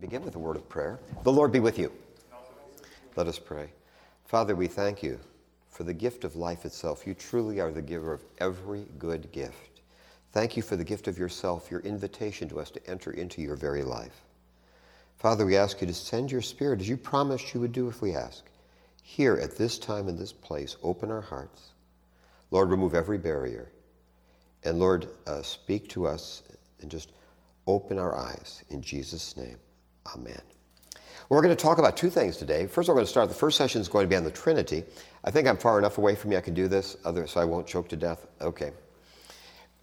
begin with a word of prayer. The Lord be with you. Let us pray. Father, we thank you for the gift of life itself. You truly are the giver of every good gift. Thank you for the gift of yourself, your invitation to us to enter into your very life. Father, we ask you to send your Spirit as you promised you would do if we ask. Here at this time in this place, open our hearts. Lord, remove every barrier. And Lord, uh, speak to us and just open our eyes. In Jesus' name, amen. We're going to talk about two things today. First, we're going to start. The first session is going to be on the Trinity. I think I'm far enough away from you I can do this, other, so I won't choke to death. Okay.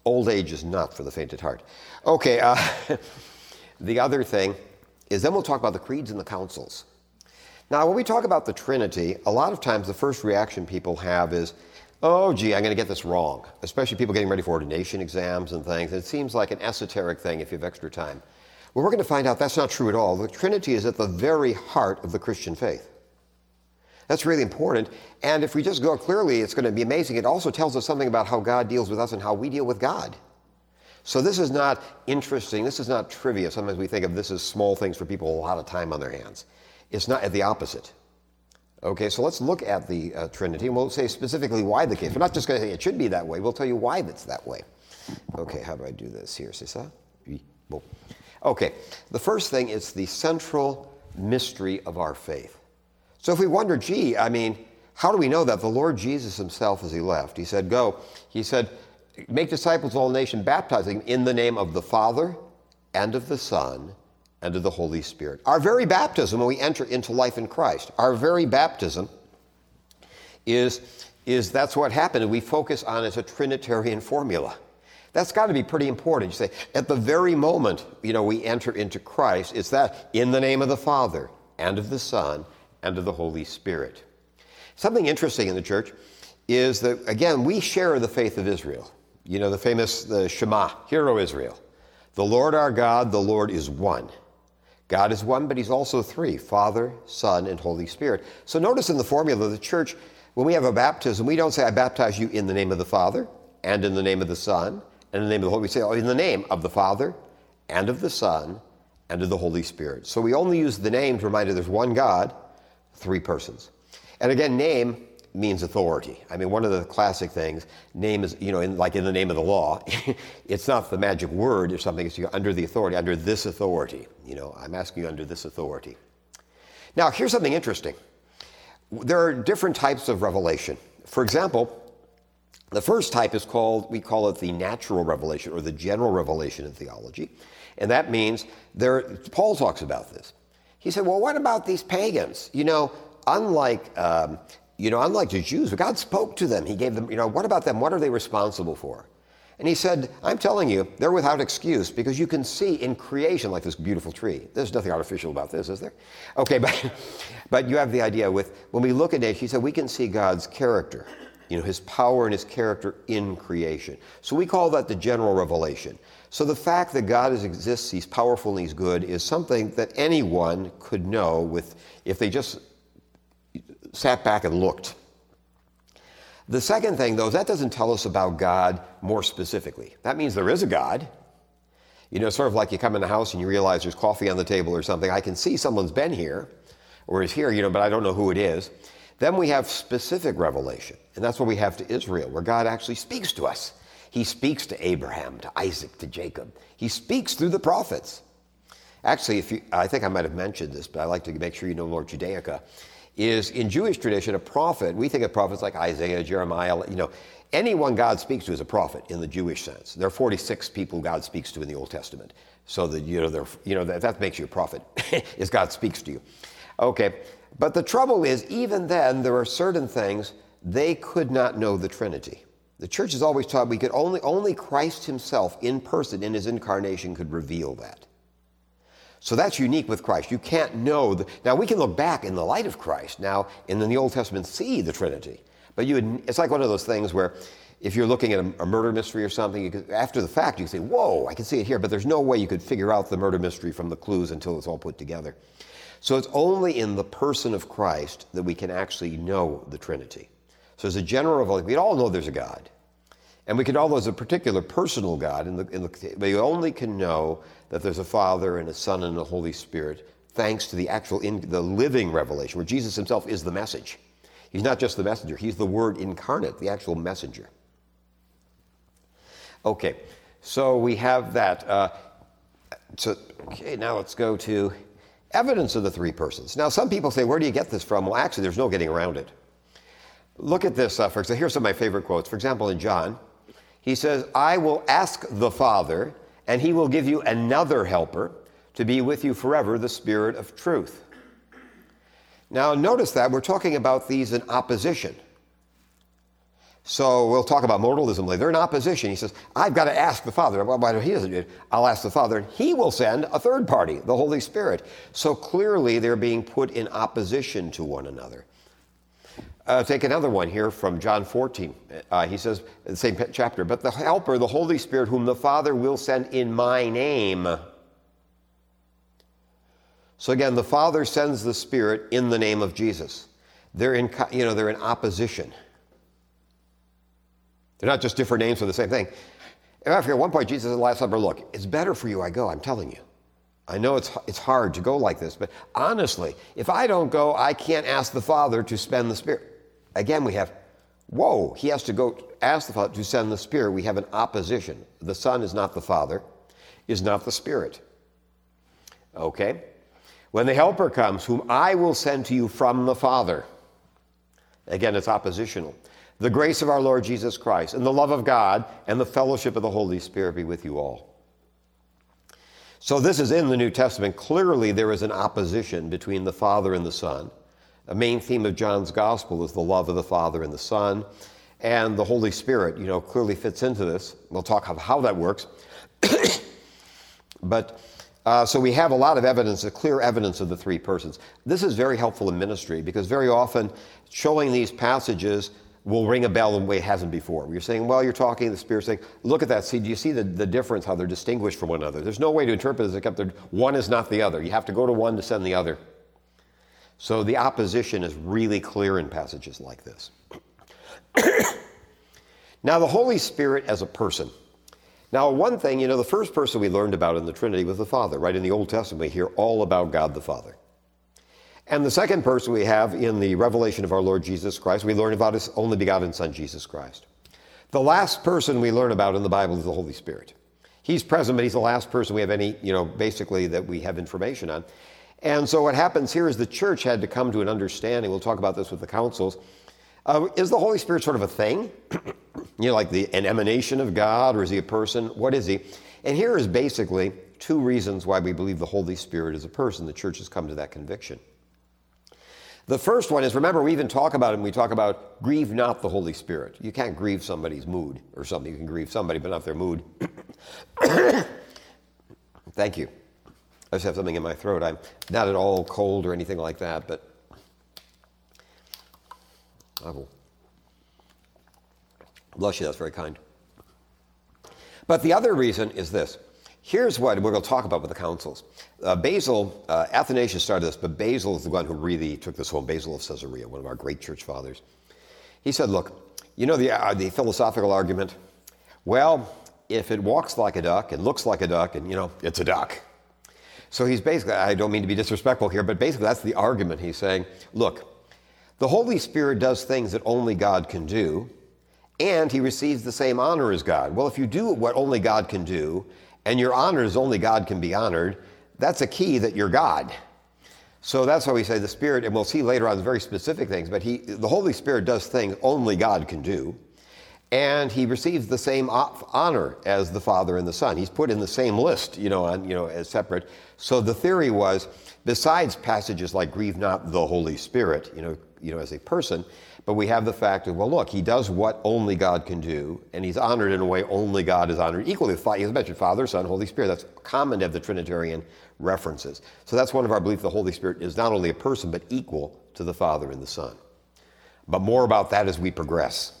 Old age is not for the faint heart. Okay. Uh, the other thing is then we'll talk about the creeds and the councils. Now, when we talk about the Trinity, a lot of times the first reaction people have is, oh, gee, I'm going to get this wrong, especially people getting ready for ordination exams and things. It seems like an esoteric thing if you have extra time. Well, we're going to find out that's not true at all. The Trinity is at the very heart of the Christian faith. That's really important. And if we just go clearly, it's going to be amazing. It also tells us something about how God deals with us and how we deal with God. So this is not interesting. This is not trivia. Sometimes we think of this as small things for people with a lot of time on their hands. It's not the opposite. Okay, so let's look at the uh, Trinity, and we'll say specifically why the case. We're not just going to say it should be that way. We'll tell you why it's that way. Okay, how do I do this here? C'est ça? Okay, the first thing is the central mystery of our faith. So if we wonder, gee, I mean, how do we know that? The Lord Jesus himself, as he left, he said, Go. He said, Make disciples of all nations, baptizing in the name of the Father and of the Son and of the Holy Spirit. Our very baptism, when we enter into life in Christ, our very baptism is, is that's what happened. And we focus on as a Trinitarian formula. That's got to be pretty important. You say, at the very moment, you know, we enter into Christ, it's that in the name of the Father and of the Son and of the Holy Spirit. Something interesting in the church is that, again, we share the faith of Israel. You know, the famous the Shema, Hear, O Israel. The Lord our God, the Lord is one. God is one, but He's also three Father, Son, and Holy Spirit. So notice in the formula of the church, when we have a baptism, we don't say, I baptize you in the name of the Father, and in the name of the Son, in the name of the Holy. We say, oh, in the name of the Father, and of the Son, and of the Holy Spirit. So we only use the name to remind you there's one God, three persons. And again, name means authority. I mean, one of the classic things, name is, you know, in, like in the name of the law, it's not the magic word or something, it's under the authority, under this authority. You know, I'm asking you under this authority. Now, here's something interesting. There are different types of revelation. For example, the first type is called, we call it the natural revelation or the general revelation in theology. And that means there, Paul talks about this. He said, well, what about these pagans? You know, unlike um, you know, unlike the Jews, God spoke to them. He gave them, you know, what about them? What are they responsible for? And he said, I'm telling you, they're without excuse because you can see in creation, like this beautiful tree. There's nothing artificial about this, is there? Okay, but, but you have the idea with, when we look at nature, he said, we can see God's character, you know, his power and his character in creation. So we call that the general revelation. So the fact that God is, exists, he's powerful and he's good, is something that anyone could know with, if they just sat back and looked. The second thing, though, that doesn't tell us about God more specifically. That means there is a God. You know, sort of like you come in the house and you realize there's coffee on the table or something. I can see someone's been here or is here, you know, but I don't know who it is. Then we have specific revelation, and that's what we have to Israel, where God actually speaks to us. He speaks to Abraham, to Isaac, to Jacob. He speaks through the prophets. Actually, if you, I think I might have mentioned this, but I like to make sure you know Lord Judaica is in Jewish tradition a prophet. We think of prophets like Isaiah, Jeremiah, you know, anyone God speaks to is a prophet in the Jewish sense. There are 46 people God speaks to in the Old Testament. So that you know, you know that, that makes you a prophet, is God speaks to you. Okay, but the trouble is, even then, there are certain things they could not know the Trinity. The church has always taught we could only only Christ Himself in person in His incarnation could reveal that. So that's unique with Christ. You can't know. The, now, we can look back in the light of Christ now and in the Old Testament see the Trinity. But you would, it's like one of those things where if you're looking at a, a murder mystery or something, could, after the fact, you say, whoa, I can see it here. But there's no way you could figure out the murder mystery from the clues until it's all put together. So it's only in the person of Christ that we can actually know the Trinity. So as a general we all know there's a God. And we can all know there's a particular personal God, in the, in the, only can know that there's a Father and a Son and a Holy Spirit, thanks to the actual, in, the living revelation, where Jesus himself is the message. He's not just the messenger, he's the Word incarnate, the actual messenger. Okay, so we have that. Uh, so, okay, now let's go to evidence of the three persons. Now, some people say, where do you get this from? Well, actually, there's no getting around it. Look at this, uh, for example. Here's some of my favorite quotes. For example, in John, he says, I will ask the Father, and he will give you another helper to be with you forever, the Spirit of truth. Now, notice that we're talking about these in opposition. So we'll talk about modalism later. They're in opposition. He says, I've got to ask the Father. Well, he doesn't do it? I'll ask the Father, and he will send a third party, the Holy Spirit. So clearly they're being put in opposition to one another. Uh, take another one here from John 14. Uh, he says, the same chapter, but the Helper, the Holy Spirit, whom the Father will send in my name. So again, the Father sends the Spirit in the name of Jesus. They're in, you know, they're in opposition. They're not just different names for the same thing. After at one point, Jesus the Last Supper, look, it's better for you I go, I'm telling you. I know it's, it's hard to go like this, but honestly, if I don't go, I can't ask the Father to spend the Spirit. Again, we have, whoa, he has to go ask the Father to send the Spirit. We have an opposition. The Son is not the Father, is not the Spirit. Okay? When the Helper comes, whom I will send to you from the Father, again, it's oppositional the grace of our Lord Jesus Christ, and the love of God, and the fellowship of the Holy Spirit be with you all. So, this is in the New Testament. Clearly, there is an opposition between the Father and the Son. A main theme of John's Gospel is the love of the Father and the Son. And the Holy Spirit, you know, clearly fits into this. We'll talk about how that works. but uh, so we have a lot of evidence, a clear evidence of the three persons. This is very helpful in ministry because very often showing these passages will ring a bell in a way it hasn't before. You're saying, well, you're talking, the Spirit's saying, look at that. See, do you see the, the difference, how they're distinguished from one another? There's no way to interpret this except that one is not the other. You have to go to one to send the other. So the opposition is really clear in passages like this. now, the Holy Spirit as a person. Now, one thing, you know, the first person we learned about in the Trinity was the Father, right? In the Old Testament, we hear all about God the Father. And the second person we have in the revelation of our Lord Jesus Christ, we learn about his only begotten Son, Jesus Christ. The last person we learn about in the Bible is the Holy Spirit. He's present, but he's the last person we have any, you know, basically that we have information on. And so what happens here is the church had to come to an understanding. We'll talk about this with the councils. Uh, is the Holy Spirit sort of a thing? you know, like the, an emanation of God, or is he a person? What is he? And here is basically two reasons why we believe the Holy Spirit is a person. The church has come to that conviction. The first one is remember, we even talk about it we talk about grieve not the Holy Spirit. You can't grieve somebody's mood or something. You can grieve somebody, but not their mood. Thank you. I just have something in my throat. I'm not at all cold or anything like that, but I will. Bless you, that's very kind. But the other reason is this Here's what we're going to talk about with the councils. Uh, Basil, uh, Athanasius started this, but Basil is the one who really took this home. Basil of Caesarea, one of our great church fathers. He said, Look, you know the, uh, the philosophical argument? Well, if it walks like a duck and looks like a duck, and you know, it's a duck. So he's basically, I don't mean to be disrespectful here, but basically that's the argument. He's saying, Look, the Holy Spirit does things that only God can do, and he receives the same honor as God. Well, if you do what only God can do, and your honor is only God can be honored, that's a key that you're God. So that's why we say the Spirit, and we'll see later on very specific things, but he, the Holy Spirit does things only God can do. And he receives the same honor as the Father and the Son. He's put in the same list, you know, on, you know, as separate. So the theory was, besides passages like "Grieve not the Holy Spirit," you know, you know, as a person, but we have the fact of, well, look, he does what only God can do, and he's honored in a way only God is honored. Equally, he's mentioned Father, Son, Holy Spirit. That's common to have the Trinitarian references. So that's one of our beliefs the Holy Spirit is not only a person, but equal to the Father and the Son. But more about that as we progress.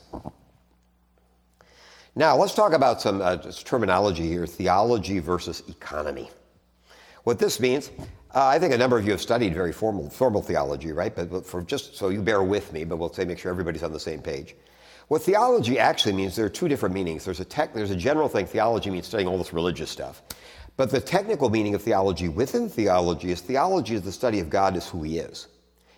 Now, let's talk about some uh, terminology here theology versus economy. What this means, uh, I think a number of you have studied very formal, formal theology, right? But, for just so you bear with me, but we'll say make sure everybody's on the same page. What theology actually means, there are two different meanings. There's a tech, there's a general thing. Theology means studying all this religious stuff. But the technical meaning of theology within theology is theology is the study of God as who he is.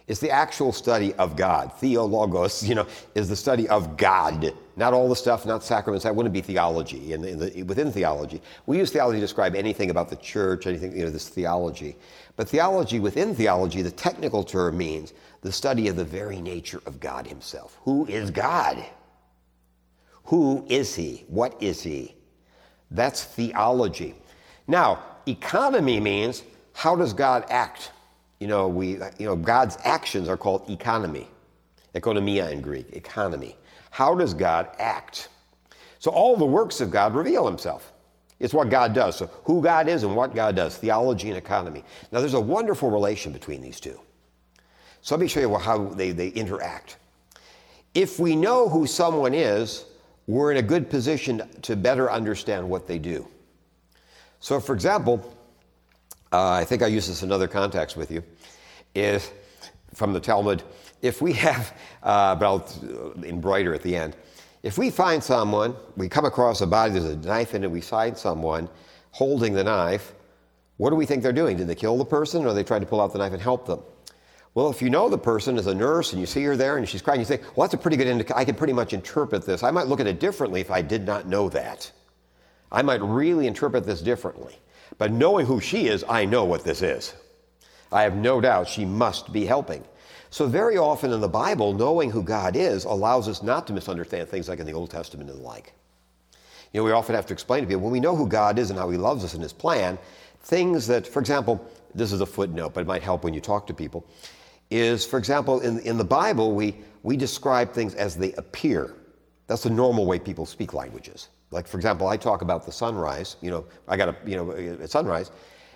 It's the actual study of God. Theologos, you know, is the study of God. Not all the stuff, not sacraments. That wouldn't be theology in the, within theology. We use theology to describe anything about the church, anything, you know, this theology. But theology within theology, the technical term means the study of the very nature of God himself. Who is God? Who is he? What is he? That's theology. Now, economy means how does God act? You know, we, you know, God's actions are called economy. Economia in Greek, economy. How does God act? So all the works of God reveal himself. It's what God does. So who God is and what God does, theology and economy. Now there's a wonderful relation between these two. So let me show you how they, they interact. If we know who someone is, we're in a good position to better understand what they do. So, for example, uh, I think I use this in other contexts with you, is from the Talmud. If we have, uh, but I'll embroider at the end. If we find someone, we come across a body, there's a knife in it, we find someone holding the knife, what do we think they're doing? Did they kill the person or they trying to pull out the knife and help them? Well, if you know the person is a nurse and you see her there and she's crying, you say, well, that's a pretty good. I can pretty much interpret this. I might look at it differently if I did not know that. I might really interpret this differently. But knowing who she is, I know what this is. I have no doubt she must be helping. So, very often in the Bible, knowing who God is allows us not to misunderstand things like in the Old Testament and the like. You know, we often have to explain to people when we know who God is and how He loves us and His plan, things that, for example, this is a footnote, but it might help when you talk to people is, for example, in, in the Bible, we, we describe things as they appear. That's the normal way people speak languages. Like, for example, I talk about the sunrise, you know, I got a, you know, a sunrise,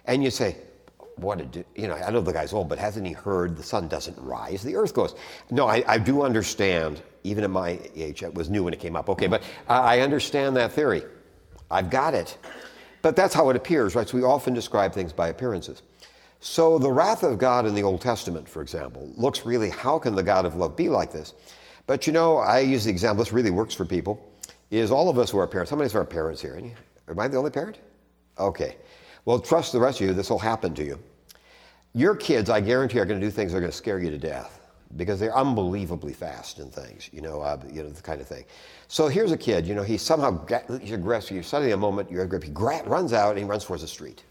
and you say, what did, you know, I know the guy's old, but hasn't he heard the sun doesn't rise, the earth goes? No, I, I do understand, even at my age, it was new when it came up, okay, but I understand that theory. I've got it. But that's how it appears, right? So we often describe things by appearances. So the wrath of God in the Old Testament, for example, looks really, how can the God of love be like this? But you know, I use the example, this really works for people, is all of us who are parents. How many of parents here? Am I the only parent? Okay. Well, trust the rest of you, this will happen to you. Your kids, I guarantee, are going to do things that are going to scare you to death because they're unbelievably fast in things, you know, uh, you know, the kind of thing. So here's a kid, you know, he somehow, he's aggressive, you're suddenly a moment, you're aggressive, he runs out and he runs towards the street.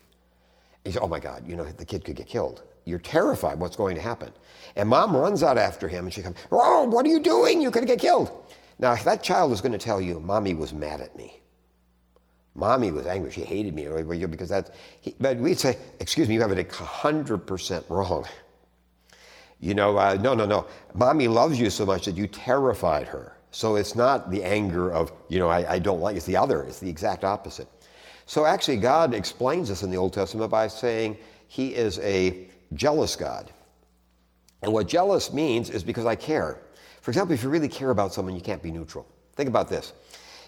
He said, Oh my God, you know, the kid could get killed. You're terrified what's going to happen. And mom runs out after him and she comes, Oh, what are you doing? You could get killed. Now, if that child is going to tell you, Mommy was mad at me. Mommy was angry. She hated me because that's, he, but we'd say, Excuse me, you have it 100% wrong. You know, uh, no, no, no. Mommy loves you so much that you terrified her. So it's not the anger of, you know, I, I don't like, it's the other, it's the exact opposite. So actually, God explains this in the Old Testament by saying he is a jealous God. And what jealous means is because I care. For example, if you really care about someone, you can't be neutral. Think about this.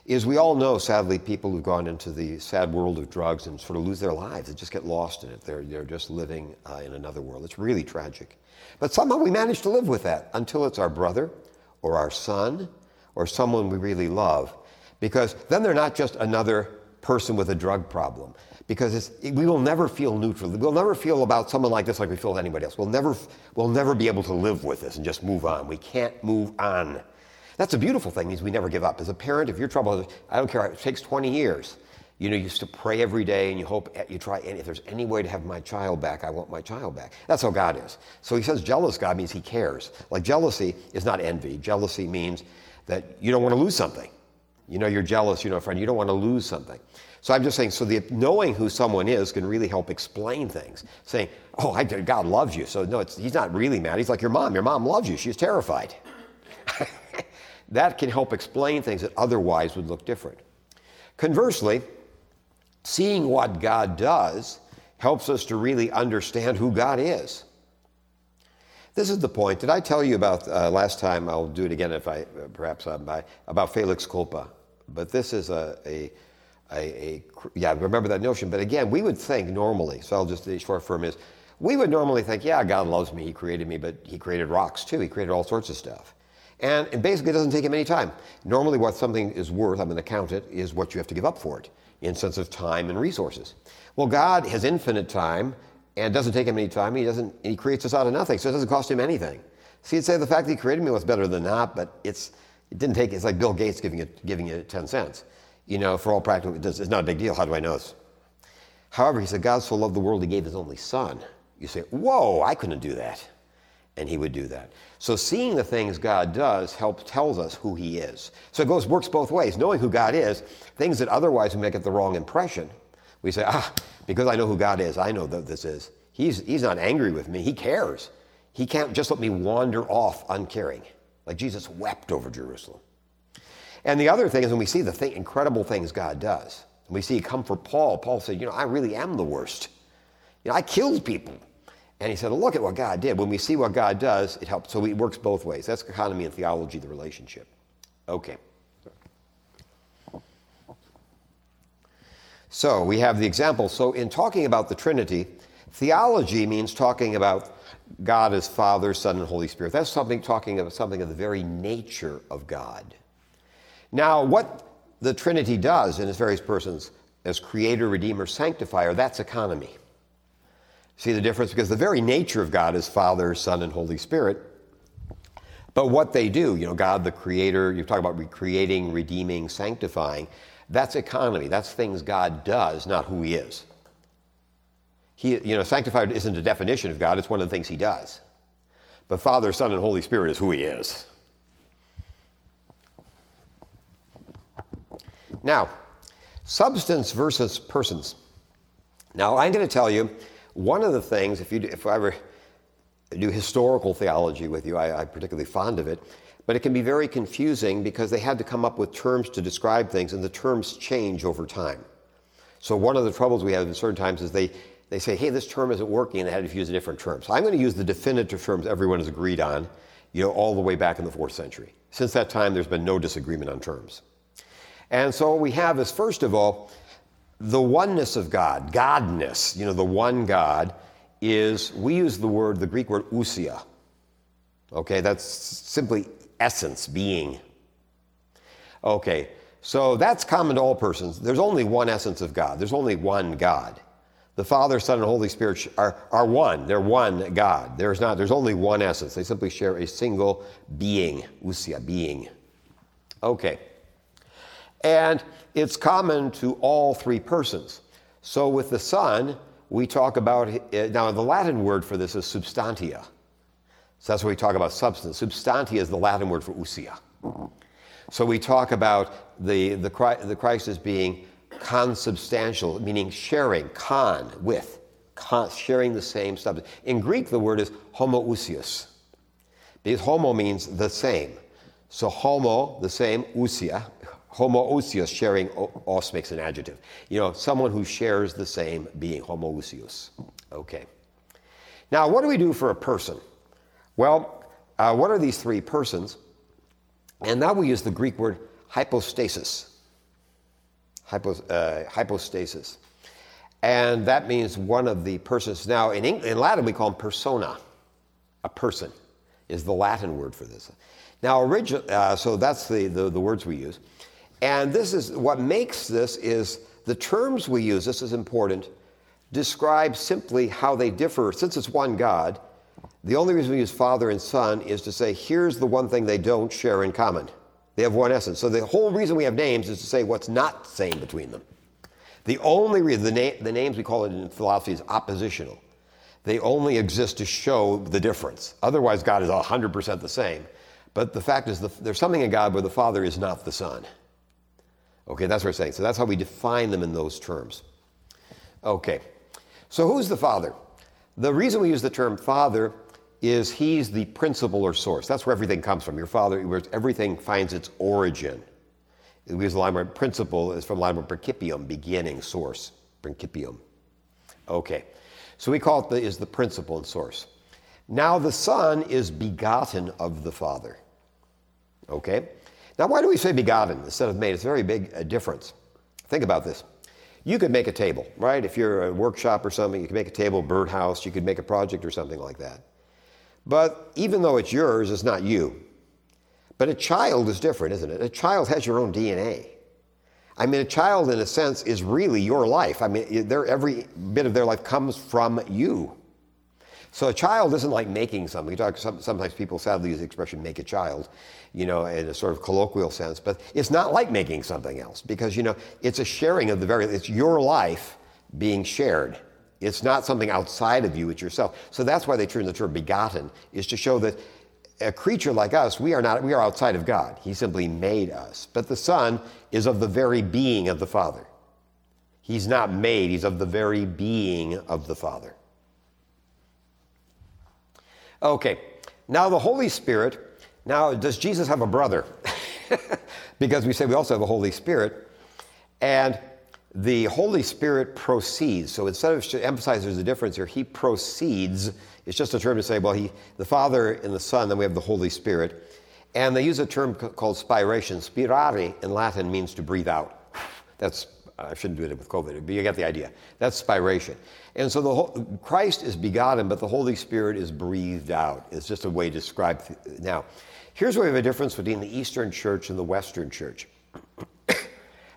Is we all know, sadly, people who've gone into the sad world of drugs and sort of lose their lives. They just get lost in it. They're, they're just living uh, in another world. It's really tragic. But somehow we manage to live with that until it's our brother or our son or someone we really love. Because then they're not just another person with a drug problem because we will never feel neutral. We'll never feel about someone like this like we feel with anybody else. We'll never, we'll never be able to live with this and just move on. We can't move on. That's a beautiful thing, means we never give up. As a parent, if you're troubled, I don't care, it takes 20 years. You know, you used to pray every day and you hope, you try, and if there's any way to have my child back, I want my child back. That's how God is. So he says jealous God means he cares. Like jealousy is not envy. Jealousy means that you don't want to lose something. You know, you're jealous, you know, friend, you don't want to lose something. So I'm just saying, so the, knowing who someone is can really help explain things. Saying, oh, I, God loves you. So no, he's not really mad. He's like your mom. Your mom loves you. She's terrified. that can help explain things that otherwise would look different. Conversely, seeing what God does helps us to really understand who God is. This is the point. Did I tell you about uh, last time? I'll do it again if I uh, perhaps uh, by, about Felix Culpa. But this is a, a, a, a, yeah, remember that notion. But again, we would think normally, so I'll just, the short form is, we would normally think, yeah, God loves me, He created me, but He created rocks too. He created all sorts of stuff. And it basically doesn't take him any time. Normally, what something is worth, I'm going to count it, is what you have to give up for it. in sense of time and resources. Well, God has infinite time and doesn't take him any time. He doesn't. He creates us out of nothing, so it doesn't cost him anything. So you'd say the fact that he created me was better than that, but it's it didn't take. It's like Bill Gates giving it giving you ten cents. You know, for all practical, it's not a big deal. How do I know this? However, he said, God so loved the world, he gave his only son. You say, whoa, I couldn't do that. And he would do that. So seeing the things God does helps tells us who he is. So it goes works both ways. Knowing who God is, things that otherwise we make it the wrong impression. We say, ah, because I know who God is, I know that this is. He's, he's not angry with me. He cares. He can't just let me wander off uncaring. Like Jesus wept over Jerusalem. And the other thing is when we see the thing, incredible things God does, and we see come for Paul, Paul said, You know, I really am the worst. You know, I killed people. And he said, Look at what God did. When we see what God does, it helps. So it works both ways. That's economy and theology, the relationship. Okay. So we have the example. So in talking about the Trinity, theology means talking about God as Father, Son, and Holy Spirit. That's something talking about something of the very nature of God. Now, what the Trinity does in its various persons as creator, redeemer, sanctifier, that's economy. See the difference? Because the very nature of God is Father, Son, and Holy Spirit. But what they do, you know, God the creator, you talk about recreating, redeeming, sanctifying, that's economy. That's things God does, not who he is. He, you know, sanctified isn't a definition of God, it's one of the things he does. But Father, Son, and Holy Spirit is who he is. Now, substance versus persons. Now, I'm going to tell you one of the things, if, you, if I ever do historical theology with you, I, I'm particularly fond of it, but it can be very confusing because they had to come up with terms to describe things, and the terms change over time. So, one of the troubles we have in certain times is they, they say, hey, this term isn't working, and they had to use a different term. So, I'm going to use the definitive terms everyone has agreed on, you know, all the way back in the fourth century. Since that time, there's been no disagreement on terms. And so what we have is, first of all, the oneness of God, Godness, you know, the one God, is, we use the word, the Greek word ousia. Okay, that's simply essence, being. Okay, so that's common to all persons. There's only one essence of God, there's only one God. The Father, Son, and Holy Spirit are, are one. They're one God. There's not, there's only one essence. They simply share a single being, ousia, being. Okay. And it's common to all three persons. So with the Son, we talk about, eh, now the Latin word for this is substantia. So that's what we talk about substance. Substantia is the Latin word for ousia. So we talk about the, the, the Christ as being consubstantial, meaning sharing, con, with, con, sharing the same substance. In Greek, the word is homoousios, because homo means the same. So homo, the same, ousia, homoousios, sharing os makes an adjective. You know, someone who shares the same being, homoousios. Okay. Now, what do we do for a person? Well, uh, what are these three persons? And now we use the Greek word hypostasis. Hypo, uh, hypostasis. And that means one of the persons. Now, in, in Latin, we call them persona. A person is the Latin word for this. Now, origin, uh, so that's the, the, the words we use. And this is what makes this is the terms we use, this is important, describe simply how they differ. Since it's one God, the only reason we use Father and Son is to say, here's the one thing they don't share in common. They have one essence. So the whole reason we have names is to say what's not the same between them. The only reason, the, na- the names we call it in philosophy is oppositional. They only exist to show the difference. Otherwise, God is 100% the same. But the fact is, the, there's something in God where the Father is not the Son. Okay, that's what we're saying. So that's how we define them in those terms. Okay, so who's the Father? The reason we use the term Father is He's the principle or source. That's where everything comes from. Your Father, where everything finds its origin. We use the Latin word principle is from Latin word principium, beginning, source, principium. Okay, so we call it the, is the principle and source. Now the Son is begotten of the Father. Okay? Now, why do we say begotten instead of made? It's a very big uh, difference. Think about this. You could make a table, right? If you're a workshop or something, you could make a table, birdhouse, you could make a project or something like that. But even though it's yours, it's not you. But a child is different, isn't it? A child has your own DNA. I mean, a child, in a sense, is really your life. I mean, their, every bit of their life comes from you. So a child isn't like making something. Sometimes people sadly use the expression make a child, you know, in a sort of colloquial sense, but it's not like making something else because, you know, it's a sharing of the very, it's your life being shared. It's not something outside of you, it's yourself. So that's why they turn the term begotten, is to show that a creature like us, we are not, we are outside of God. He simply made us. But the Son is of the very being of the Father. He's not made, he's of the very being of the Father. Okay, now the Holy Spirit. Now, does Jesus have a brother? because we say we also have a Holy Spirit. And the Holy Spirit proceeds. So instead of emphasizing there's a difference here, he proceeds. It's just a term to say, well, he, the Father and the Son, then we have the Holy Spirit. And they use a term called spiration. Spirare in Latin means to breathe out. That's, I shouldn't do it with COVID, but you get the idea. That's spiration. And so the whole, Christ is begotten, but the Holy Spirit is breathed out. It's just a way to describe. Now, here's where we have a difference between the Eastern Church and the Western Church.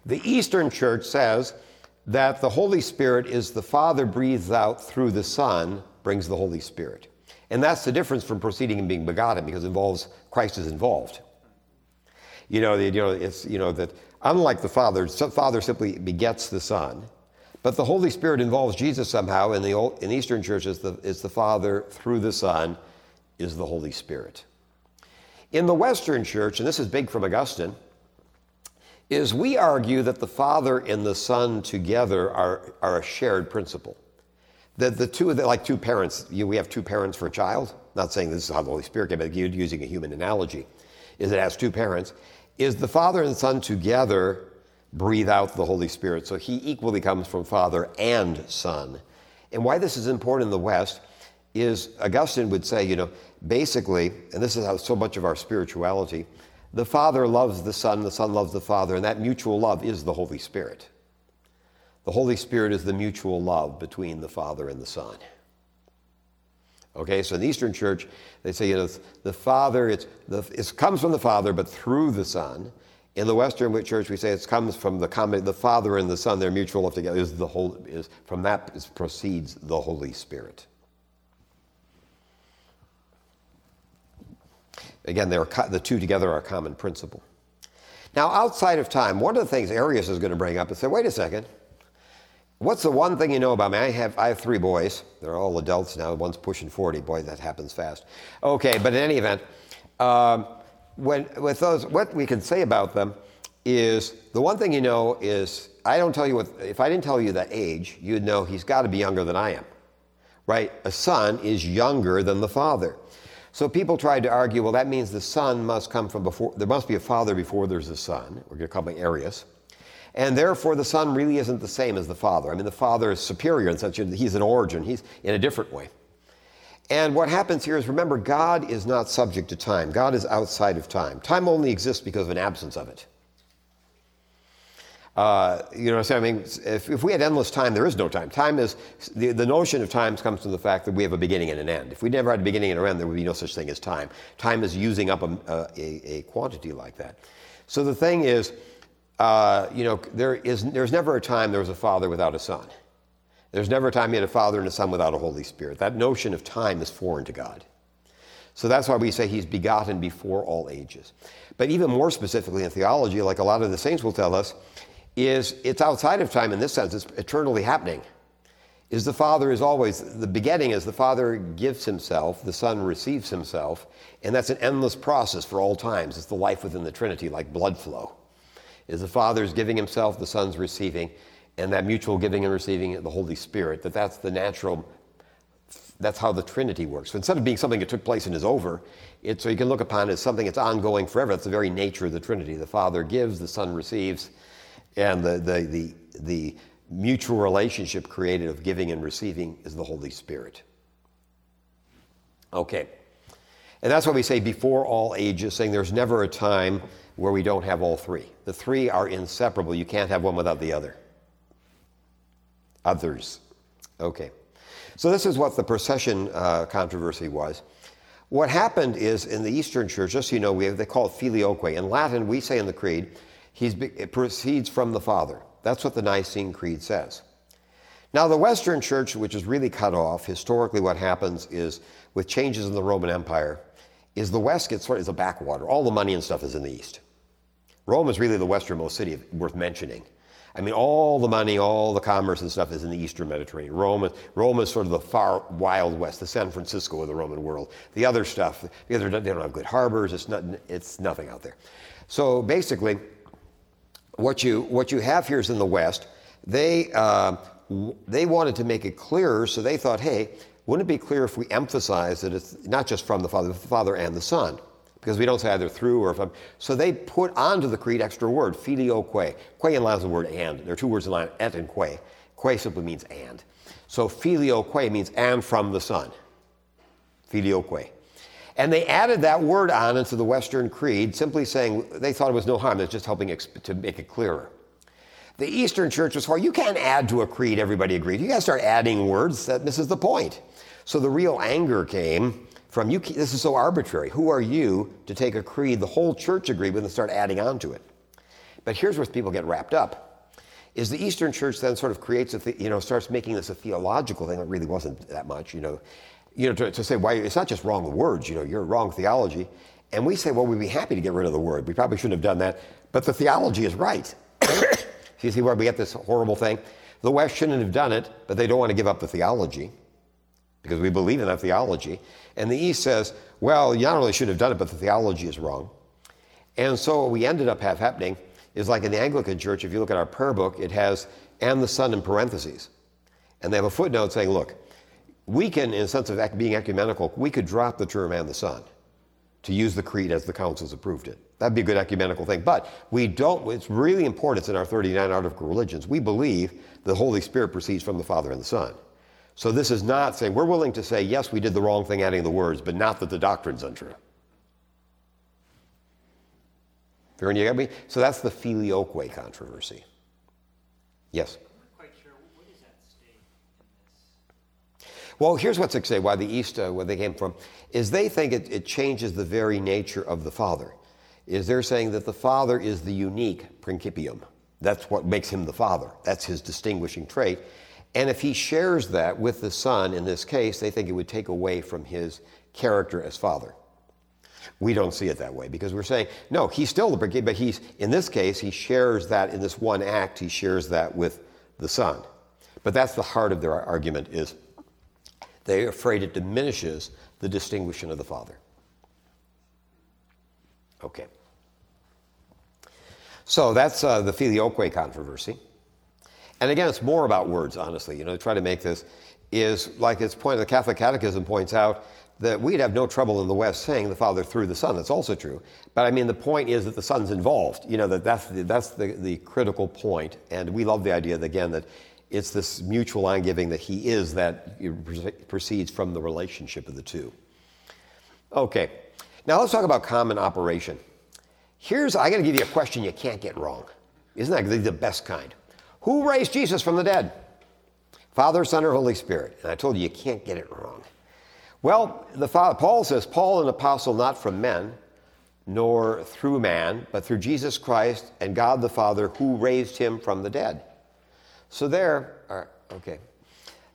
The Eastern Church says that the Holy Spirit is the Father breathes out through the Son, brings the Holy Spirit. And that's the difference from proceeding and being begotten because it involves Christ is involved. You know, the you know, it's you know that unlike the Father, the Father simply begets the Son, but the Holy Spirit involves Jesus somehow. In the old, in Eastern churches, the, it's the Father through the Son is the Holy Spirit. In the Western Church, and this is big from Augustine, is we argue that the Father and the Son together are, are a shared principle. That the two, like two parents, you, we have two parents for a child. Not saying this is how the Holy Spirit came, but using a human analogy, is it has two parents. Is the Father and Son together breathe out the Holy Spirit? So he equally comes from Father and Son. And why this is important in the West is Augustine would say, you know, basically, and this is how so much of our spirituality the Father loves the Son, the Son loves the Father, and that mutual love is the Holy Spirit. The Holy Spirit is the mutual love between the Father and the Son. Okay, so in the Eastern Church, they say, you know, the Father, it's, the, it comes from the Father, but through the Son. In the Western Church, we say it comes from the common, the Father and the Son, they're mutual love together is the whole, is from that is, proceeds the Holy Spirit. Again, they're, the two together are a common principle. Now, outside of time, one of the things Arius is going to bring up is say, wait a second, what's the one thing you know about me? I have, I have three boys. They're all adults now. One's pushing 40. Boy, that happens fast. Okay, but in any event, um, when, with those, what we can say about them is the one thing you know is I don't tell you what, if I didn't tell you that age, you'd know he's got to be younger than I am, right? A son is younger than the father. So people tried to argue, well, that means the son must come from before, there must be a father before there's a son. We're going to call him Arius. And therefore, the son really isn't the same as the father. I mean, the father is superior in such that he's an origin, he's in a different way. And what happens here is remember, God is not subject to time, God is outside of time. Time only exists because of an absence of it. Uh, you know, so I mean, if, if, we had endless time, there is no time. Time is the, the notion of time comes from the fact that we have a beginning and an end. If we never had a beginning and an end, there would be no such thing as time. Time is using up a, a, a quantity like that. So the thing is, uh, you know, there is there's never a time there was a father without a son. There's never a time he had a father and a son without a Holy Spirit. That notion of time is foreign to God. So that's why we say he's begotten before all ages. But even more specifically in theology, like a lot of the saints will tell us, is it's outside of time in this sense, it's eternally happening. Is the Father is always, the begetting is the Father gives himself, the Son receives himself, and that's an endless process for all times. It's the life within the Trinity, like blood flow. Is the Father's giving himself, the Son's receiving, and that mutual giving and receiving the Holy Spirit, that that's the natural, that's how the Trinity works. So instead of being something that took place and is over, it, so you can look upon it as something that's ongoing forever. That's the very nature of the Trinity. The Father gives, the Son receives, and the, the, the, the mutual relationship created of giving and receiving is the Holy Spirit. Okay. And that's why we say before all ages, saying there's never a time where we don't have all three. The three are inseparable. You can't have one without the other. Others. Okay. So this is what the procession uh, controversy was. What happened is in the Eastern Church, just so you know, we have, they call it filioque. In Latin, we say in the Creed, He's, it proceeds from the Father. That's what the Nicene Creed says. Now, the Western Church, which is really cut off, historically, what happens is with changes in the Roman Empire, is the West gets sort of is a backwater. All the money and stuff is in the East. Rome is really the westernmost city worth mentioning. I mean, all the money, all the commerce and stuff is in the Eastern Mediterranean. Rome, Rome is sort of the far wild west, the San Francisco of the Roman world. The other stuff, because they don't have good harbors, it's, not, it's nothing out there. So basically, what you, what you have here is in the West, they, uh, they wanted to make it clearer, so they thought, hey, wouldn't it be clear if we emphasize that it's not just from the Father, the Father and the Son? Because we don't say either through or from. So they put onto the creed extra word, filioque. Que in Latin is the word and. There are two words in Latin, et and que. Que simply means and. So filioque means and from the Son. Filioque. And they added that word on into the Western Creed, simply saying they thought it was no harm. That's just helping to make it clearer. The Eastern Church was, well, you can't add to a creed, everybody agreed. You got to start adding words that misses the point. So the real anger came from you, this is so arbitrary. Who are you to take a creed the whole church agreed with and start adding on to it? But here's where people get wrapped up. Is the Eastern Church then sort of creates a, th- you know, starts making this a theological thing that really wasn't that much, you know, you know, to, to say why it's not just wrong words, you know, you're wrong theology, and we say, well, we'd be happy to get rid of the word. We probably shouldn't have done that, but the theology is right. you see where we get this horrible thing? The West shouldn't have done it, but they don't want to give up the theology because we believe in that theology. And the East says, well, you not only should have done it, but the theology is wrong. And so what we ended up have happening is like in the Anglican Church, if you look at our prayer book, it has and the Son in parentheses. And they have a footnote saying, look, we can, in a sense of being ecumenical, we could drop the term and the Son to use the creed as the councils approved it. That'd be a good ecumenical thing. But we don't, it's really important, it's in our 39 article religions. We believe the Holy Spirit proceeds from the Father and the Son. So this is not saying we're willing to say, yes, we did the wrong thing adding the words, but not that the doctrine's untrue. Fair you got me? So that's the filioque controversy. Yes? Well, here's what's at stake, why the East, uh, where they came from, is they think it, it changes the very nature of the Father. Is they're saying that the Father is the unique principium. That's what makes him the Father. That's his distinguishing trait. And if he shares that with the Son, in this case, they think it would take away from his character as Father. We don't see it that way because we're saying, no, he's still the brigade, but he's, in this case, he shares that in this one act, he shares that with the Son. But that's the heart of their argument is they're afraid it diminishes the distinguishing of the Father. Okay. So that's uh, the filioque controversy and again, it's more about words, honestly. You know, to try to make this is like its point, the Catholic Catechism points out that we'd have no trouble in the West saying the Father through the Son. That's also true. But I mean, the point is that the Son's involved. You know, that that's the, that's the, the critical point. And we love the idea, that, again, that it's this mutual on giving that He is that proceeds from the relationship of the two. Okay, now let's talk about common operation. Here's, I gotta give you a question you can't get wrong. Isn't that the best kind? Who raised Jesus from the dead? Father, Son, or Holy Spirit? And I told you, you can't get it wrong. Well, the Father, Paul says, Paul, an apostle not from men, nor through man, but through Jesus Christ and God the Father who raised him from the dead. So there, okay.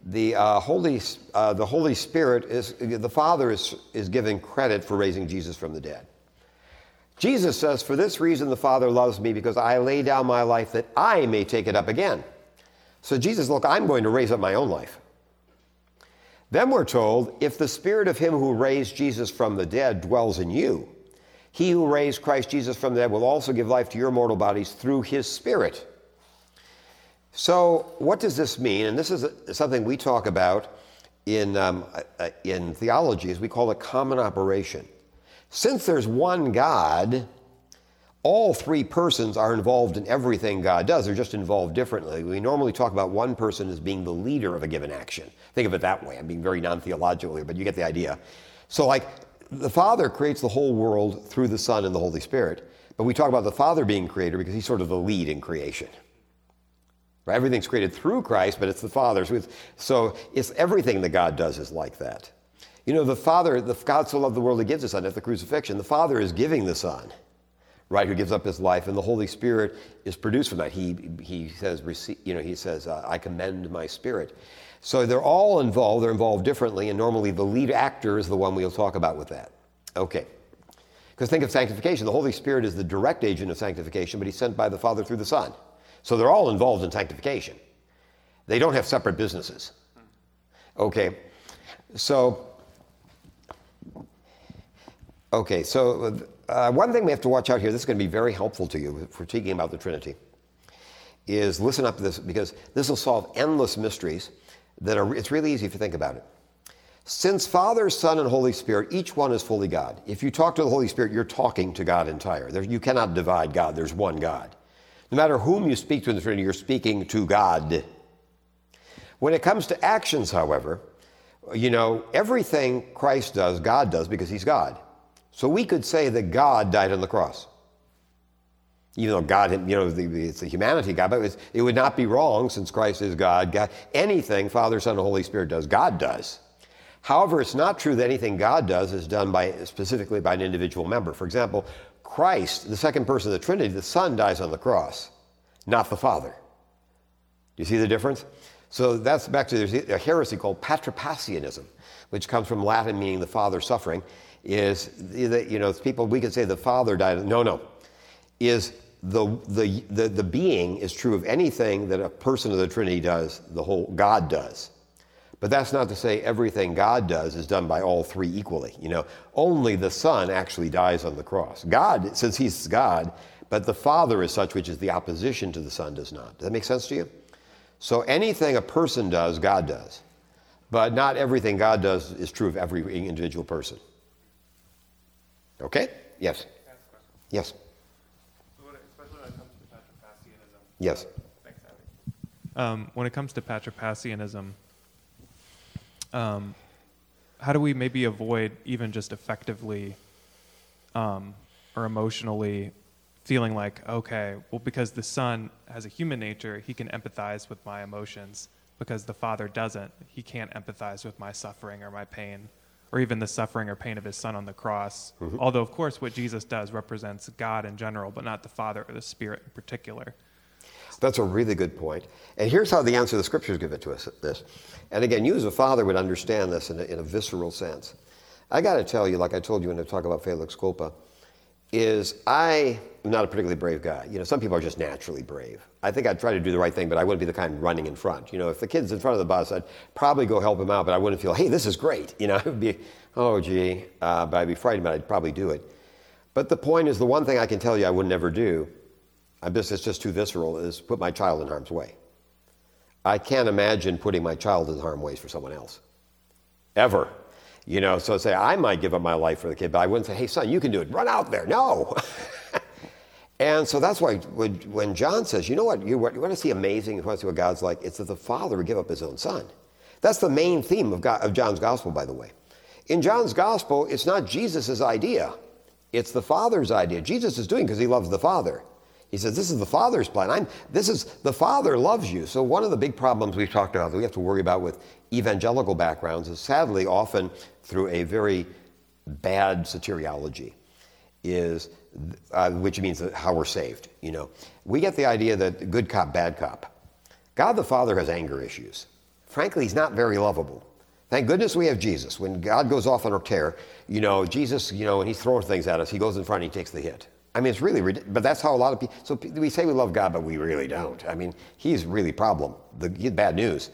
The, uh, Holy, uh, the Holy Spirit is, the Father is, is given credit for raising Jesus from the dead. Jesus says, For this reason the Father loves me, because I lay down my life that I may take it up again. So Jesus, look, I'm going to raise up my own life. Then we're told, if the spirit of him who raised Jesus from the dead dwells in you, he who raised Christ Jesus from the dead will also give life to your mortal bodies through his spirit. So, what does this mean? And this is something we talk about in, um, uh, in theology, as we call it common operation. Since there's one God, all three persons are involved in everything God does. They're just involved differently. We normally talk about one person as being the leader of a given action. Think of it that way. I'm being very non theological here, but you get the idea. So, like, the Father creates the whole world through the Son and the Holy Spirit, but we talk about the Father being creator because he's sort of the lead in creation. Right? Everything's created through Christ, but it's the Father. So it's everything that God does is like that. You know, the Father, the God so loved the world, he gives his Son. At the crucifixion, the Father is giving the Son, right? Who gives up his life, and the Holy Spirit is produced from that. He, he says, you know, he says, uh, I commend my spirit. So they're all involved. They're involved differently, and normally the lead actor is the one we'll talk about with that. Okay. Because think of sanctification. The Holy Spirit is the direct agent of sanctification, but he's sent by the Father through the Son. So they're all involved in sanctification. They don't have separate businesses. Okay. So, okay, so uh, one thing we have to watch out here, this is going to be very helpful to you we're speaking about the Trinity, is listen up to this because this will solve endless mysteries that are, it's really easy if you think about it. Since Father, Son, and Holy Spirit, each one is fully God. If you talk to the Holy Spirit, you're talking to God entire. There, you cannot divide God, there's one God. No matter whom you speak to in the Trinity, you're speaking to God. When it comes to actions, however, you know, everything Christ does, God does because he's God. So we could say that God died on the cross. Even though God, you know, it's the humanity God, but it would not be wrong since Christ is God. God. Anything Father, Son, and Holy Spirit does, God does. However, it's not true that anything God does is done by specifically by an individual member. For example, Christ, the second person of the Trinity, the Son dies on the cross, not the Father. Do you see the difference? So that's back to there's a heresy called patripassianism, which comes from Latin meaning the Father suffering. Is that you know people we could say the Father died. No, no, is the, the, the, the being is true of anything that a person of the Trinity does, the whole God does. But that's not to say everything God does is done by all three equally. You know, only the Son actually dies on the cross. God, since He's God, but the Father is such which is the opposition to the Son does not. Does that make sense to you? So anything a person does, God does. But not everything God does is true of every individual person. Okay? Yes. Yes. Yes. Um, when it comes to Patripassianism, um, how do we maybe avoid even just effectively um, or emotionally feeling like, okay, well, because the son has a human nature, he can empathize with my emotions. Because the father doesn't, he can't empathize with my suffering or my pain, or even the suffering or pain of his son on the cross. Mm-hmm. Although, of course, what Jesus does represents God in general, but not the Father or the Spirit in particular. That's a really good point. And here's how the answer the scriptures give it to us this. And again, you as a father would understand this in a, in a visceral sense. I got to tell you, like I told you when I talk about Felix Culpa, is I am not a particularly brave guy. You know, some people are just naturally brave. I think I'd try to do the right thing, but I wouldn't be the kind running in front. You know, if the kid's in front of the bus, I'd probably go help him out, but I wouldn't feel, hey, this is great. You know, I would be, oh, gee, uh, but I'd be frightened, but I'd probably do it. But the point is, the one thing I can tell you I would never do I'm just, it's just too visceral, is put my child in harm's way. I can't imagine putting my child in harm's way for someone else. Ever. You know, so say, I might give up my life for the kid, but I wouldn't say, hey, son, you can do it. Run out there. No. and so that's why when, John says, you know what, you, you want to see amazing, you want to see what God's like, it's that the Father would give up his own son. That's the main theme of, God, of John's gospel, by the way. In John's gospel, it's not Jesus' idea, it's the Father's idea. Jesus is doing because he loves the Father. He says, This is the Father's plan. I'm, this is, the Father loves you. So, one of the big problems we've talked about that we have to worry about with evangelical backgrounds is sadly often through a very bad soteriology, is, uh, which means how we're saved. You know, we get the idea that good cop, bad cop. God the Father has anger issues. Frankly, he's not very lovable. Thank goodness we have Jesus. When God goes off on a tear, you know, Jesus, you know, when he's throwing things at us, he goes in front and he takes the hit. I mean, it's really, but that's how a lot of people, so we say we love God, but we really don't. I mean, he's really problem, the bad news.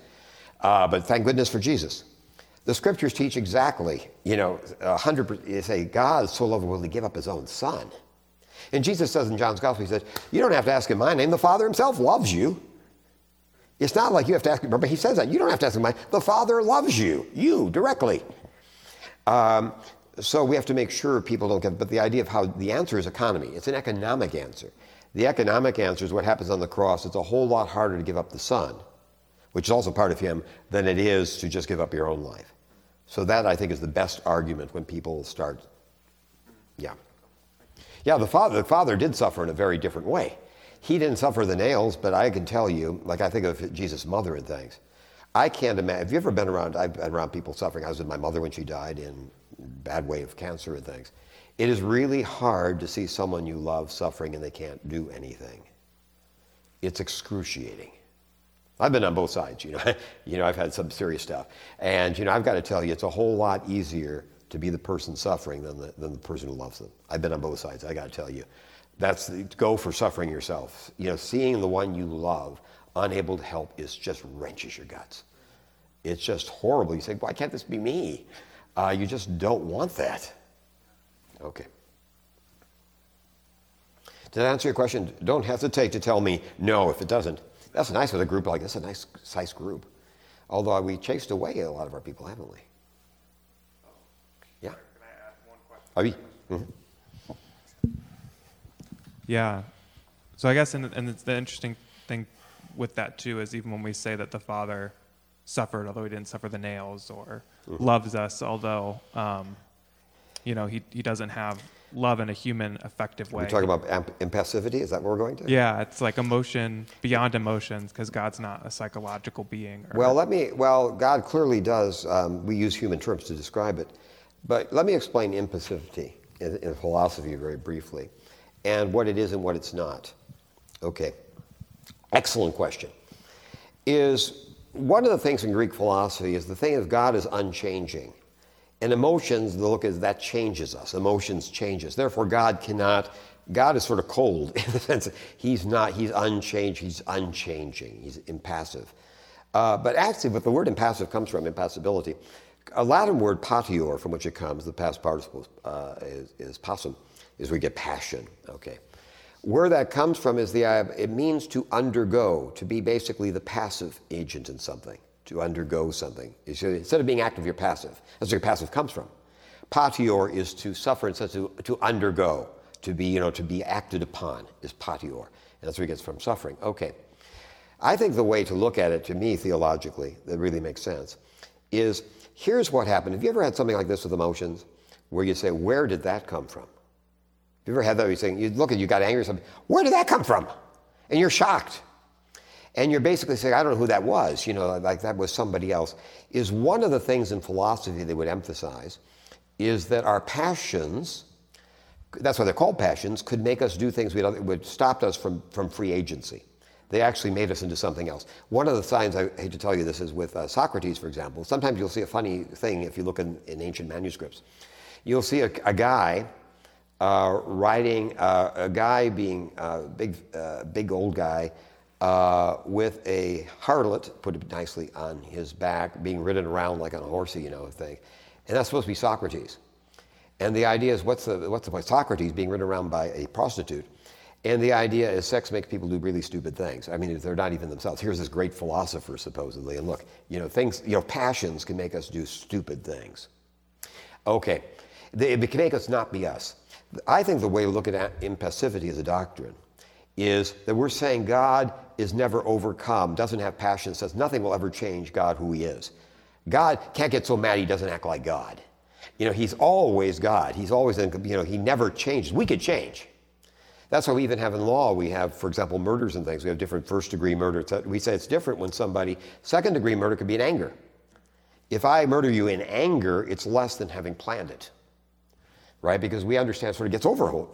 Uh, but thank goodness for Jesus. The scriptures teach exactly, you know, 100%, you say, God so loving, will he give up his own son? And Jesus says in John's gospel, he says, you don't have to ask in my name. The Father himself loves you. It's not like you have to ask, remember, he says that. You don't have to ask in my The Father loves you, you directly. Um, so we have to make sure people don't get, but the idea of how the answer is economy. It's an economic answer. The economic answer is what happens on the cross. It's a whole lot harder to give up the Son, which is also part of Him, than it is to just give up your own life. So that, I think, is the best argument when people start, yeah. Yeah, the Father, the Father did suffer in a very different way. He didn't suffer the nails, but I can tell you, like I think of Jesus' mother and things. I can't imagine. Have you ever been around? I've been around people suffering. I was with my mother when she died in bad way of cancer and things. It is really hard to see someone you love suffering and they can't do anything. It's excruciating. I've been on both sides, you know. you know, I've had some serious stuff. And, you know, I've got to tell you, it's a whole lot easier to be the person suffering than the, than the person who loves them. I've been on both sides, I got to tell you. That's the, go for suffering yourself. You know, seeing the one you love unable to help is just wrenches your guts. It's just horrible. You say, why can't this be me? Uh, you just don't want that. Okay. Did that answer your question? Don't hesitate to tell me no if it doesn't. That's nice with a group like this, a nice, size group. Although we chased away a lot of our people, haven't we? Yeah. Can I add one question? Mm-hmm. Yeah. So I guess, and, and the interesting thing with that too is even when we say that the Father suffered, although he didn't suffer the nails, or mm-hmm. loves us, although um, you know he he doesn't have love in a human effective way. We're talking about amp- impassivity. Is that what we're going to? Yeah, it's like emotion beyond emotions because God's not a psychological being. Or... Well, let me. Well, God clearly does. Um, we use human terms to describe it, but let me explain impassivity in, in philosophy very briefly, and what it is and what it's not. Okay. Excellent question. Is one of the things in Greek philosophy is the thing of God is unchanging. And emotions, the look is that changes us. Emotions change us. Therefore, God cannot, God is sort of cold in the sense that he's not, he's unchanged, he's unchanging, he's impassive. Uh, but actually, what the word impassive comes from, impassibility, a Latin word patior, from which it comes, the past participle uh, is, is passum, is we get passion, okay. Where that comes from is the, uh, it means to undergo, to be basically the passive agent in something to undergo something. Instead of being active, you're passive. That's where passive comes from. Patior is to suffer instead to, to undergo, to be, you know, to be acted upon is patior. And that's where it gets from suffering. Okay. I think the way to look at it, to me, theologically, that really makes sense, is here's what happened. Have you ever had something like this with emotions, where you say, where did that come from? Have you ever had that? Where you look at you got angry or something. Where did that come from? And you're shocked and you're basically saying, I don't know who that was, you know, like that was somebody else, is one of the things in philosophy they would emphasize is that our passions, that's why they're called passions, could make us do things we would stop us from, from free agency. They actually made us into something else. One of the signs, I hate to tell you this, is with uh, Socrates, for example. Sometimes you'll see a funny thing if you look in, in ancient manuscripts. You'll see a, a guy uh, writing, uh, a guy being a uh, big, uh, big old guy, uh, with a harlot, put it nicely, on his back, being ridden around like on a horsey, you know, thing. And that's supposed to be Socrates. And the idea is, what's the, what's the point? Socrates being ridden around by a prostitute. And the idea is sex makes people do really stupid things. I mean, they're not even themselves. Here's this great philosopher, supposedly. And look, you know, things, you know, passions can make us do stupid things. Okay. It can make us not be us. I think the way to look at impassivity as a doctrine is that we're saying God is never overcome, doesn't have passion, says nothing will ever change God who he is. God can't get so mad he doesn't act like God. You know, he's always God. He's always, in, you know, he never changes. We could change. That's why we even have in law, we have, for example, murders and things. We have different first degree murder. We say it's different when somebody, second degree murder could be in anger. If I murder you in anger, it's less than having planned it, right? Because we understand sort of gets over.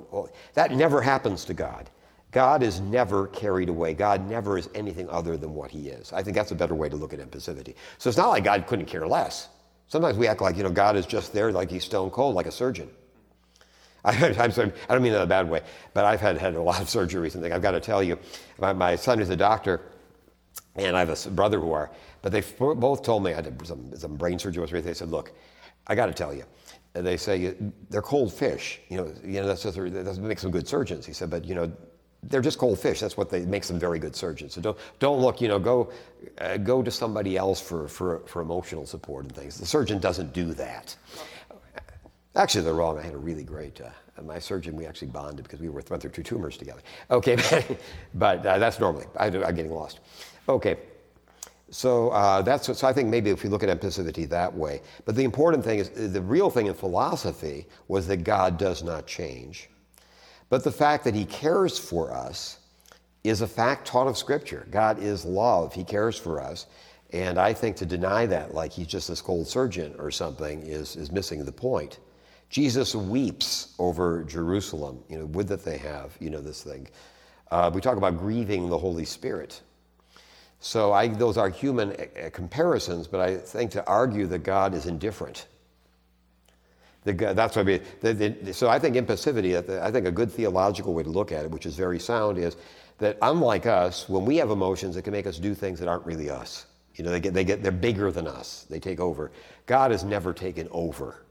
That never happens to God. God is never carried away. God never is anything other than what he is. I think that's a better way to look at impassivity. So it's not like God couldn't care less. Sometimes we act like, you know, God is just there like he's stone cold, like a surgeon. I, sorry, I don't mean in a bad way, but I've had, had a lot of surgeries and things. I've got to tell you, my, my son is a doctor, and I have a brother who are, but they both told me, I did some, some brain surgery, or something. they said, look, I got to tell you, they say they're cold fish. You know, you know that's just, that doesn't make some good surgeons. He said, but you know, they're just cold fish. That's what they, makes them very good surgeons. So don't, don't look, you know, go, uh, go to somebody else for, for, for emotional support and things. The surgeon doesn't do that. Actually, they're wrong. I had a really great, uh, my surgeon, we actually bonded because we were went through two tumors together. Okay, but uh, that's normally, I, am getting lost. Okay, so uh, that's, so I think maybe if we look at impassivity that way. But the important thing is, the real thing in philosophy was that God does not change. But the fact that He cares for us is a fact taught of Scripture. God is love, He cares for us. And I think to deny that, like He's just this cold surgeon or something, is, is missing the point. Jesus weeps over Jerusalem. You know, would that they have, you know, this thing. Uh, we talk about grieving the Holy Spirit. So I, those are human uh, comparisons, but I think to argue that God is indifferent. The, that's what I mean. The, the, so I think impassivity, I think a good theological way to look at it, which is very sound, is that unlike us, when we have emotions, it can make us do things that aren't really us. You know, they get, they get, they're bigger than us. They take over. God has never taken over.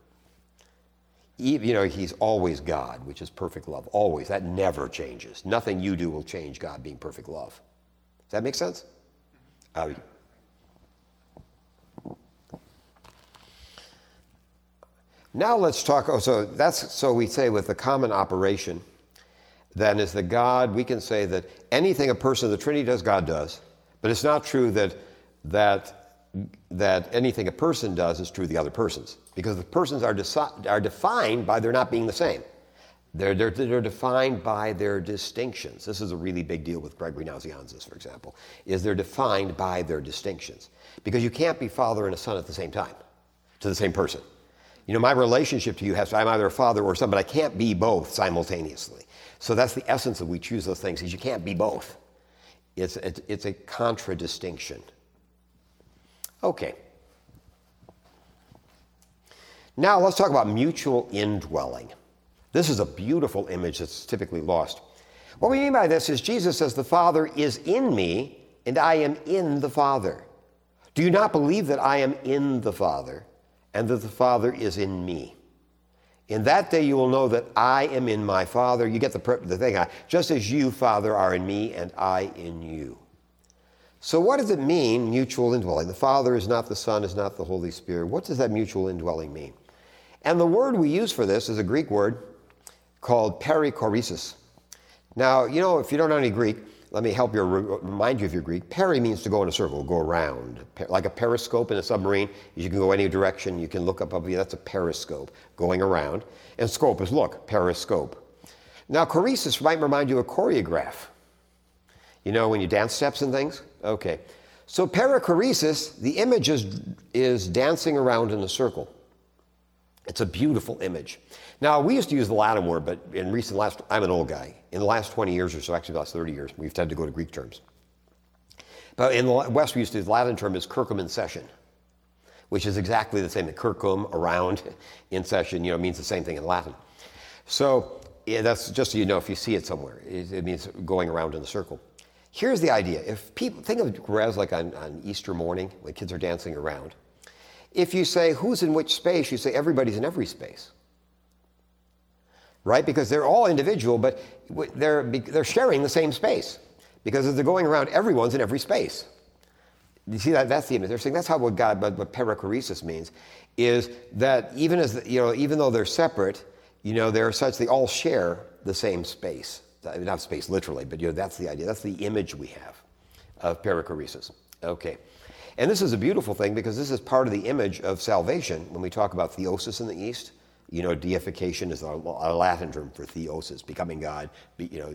You know, he's always God, which is perfect love. Always. That never changes. Nothing you do will change God being perfect love. Does that make sense? Uh, now let's talk. Oh, so that's so we say with the common operation, then is that God. We can say that anything a person of the Trinity does, God does, but it's not true that that that anything a person does is true of the other persons because the persons are, deci- are defined by their not being the same. They're, they're, they're defined by their distinctions. This is a really big deal with Gregory Nazianzus, for example, is they're defined by their distinctions. Because you can't be father and a son at the same time, to the same person. You know, my relationship to you has, I'm either a father or a son, but I can't be both simultaneously. So that's the essence of we choose those things, is you can't be both. It's, it's, it's a contradistinction. Okay. Now let's talk about mutual indwelling. This is a beautiful image that's typically lost. What we mean by this is Jesus says, The Father is in me, and I am in the Father. Do you not believe that I am in the Father, and that the Father is in me? In that day you will know that I am in my Father. You get the, the thing, just as you, Father, are in me, and I in you. So, what does it mean, mutual indwelling? The Father is not the Son, is not the Holy Spirit. What does that mutual indwelling mean? And the word we use for this is a Greek word called perichoresis. Now, you know, if you don't know any Greek, let me help you remind you of your Greek. Peri means to go in a circle, go around. Like a periscope in a submarine, you can go any direction. You can look up, that's a periscope, going around. And scope is look, periscope. Now, choresis might remind you of choreograph. You know, when you dance steps and things? Okay. So perichoresis, the image is, is dancing around in a circle. It's a beautiful image. Now, we used to use the Latin word, but in recent last, I'm an old guy. In the last 20 years or so, actually the last 30 years, we've had to go to Greek terms. But in the West, we used to use the Latin term is circumincession, which is exactly the same. The circum, around, in session, you know, means the same thing in Latin. So yeah, that's just so you know if you see it somewhere. It, it means going around in a circle. Here's the idea. If people think of Grez like on, on Easter morning when kids are dancing around. If you say who's in which space, you say everybody's in every space. Right? Because they're all individual, but they're, they're sharing the same space. Because as they're going around, everyone's in every space. You see that? That's the image. They're saying that's how what God, what, perichoresis means, is that even as you know, even though they're separate, you know, they're such they all share the same space not space literally, but you know, that's the idea. That's the image we have of perichoresis. Okay. And this is a beautiful thing because this is part of the image of salvation when we talk about theosis in the East. You know, deification is a Latin term for theosis, becoming God, you know,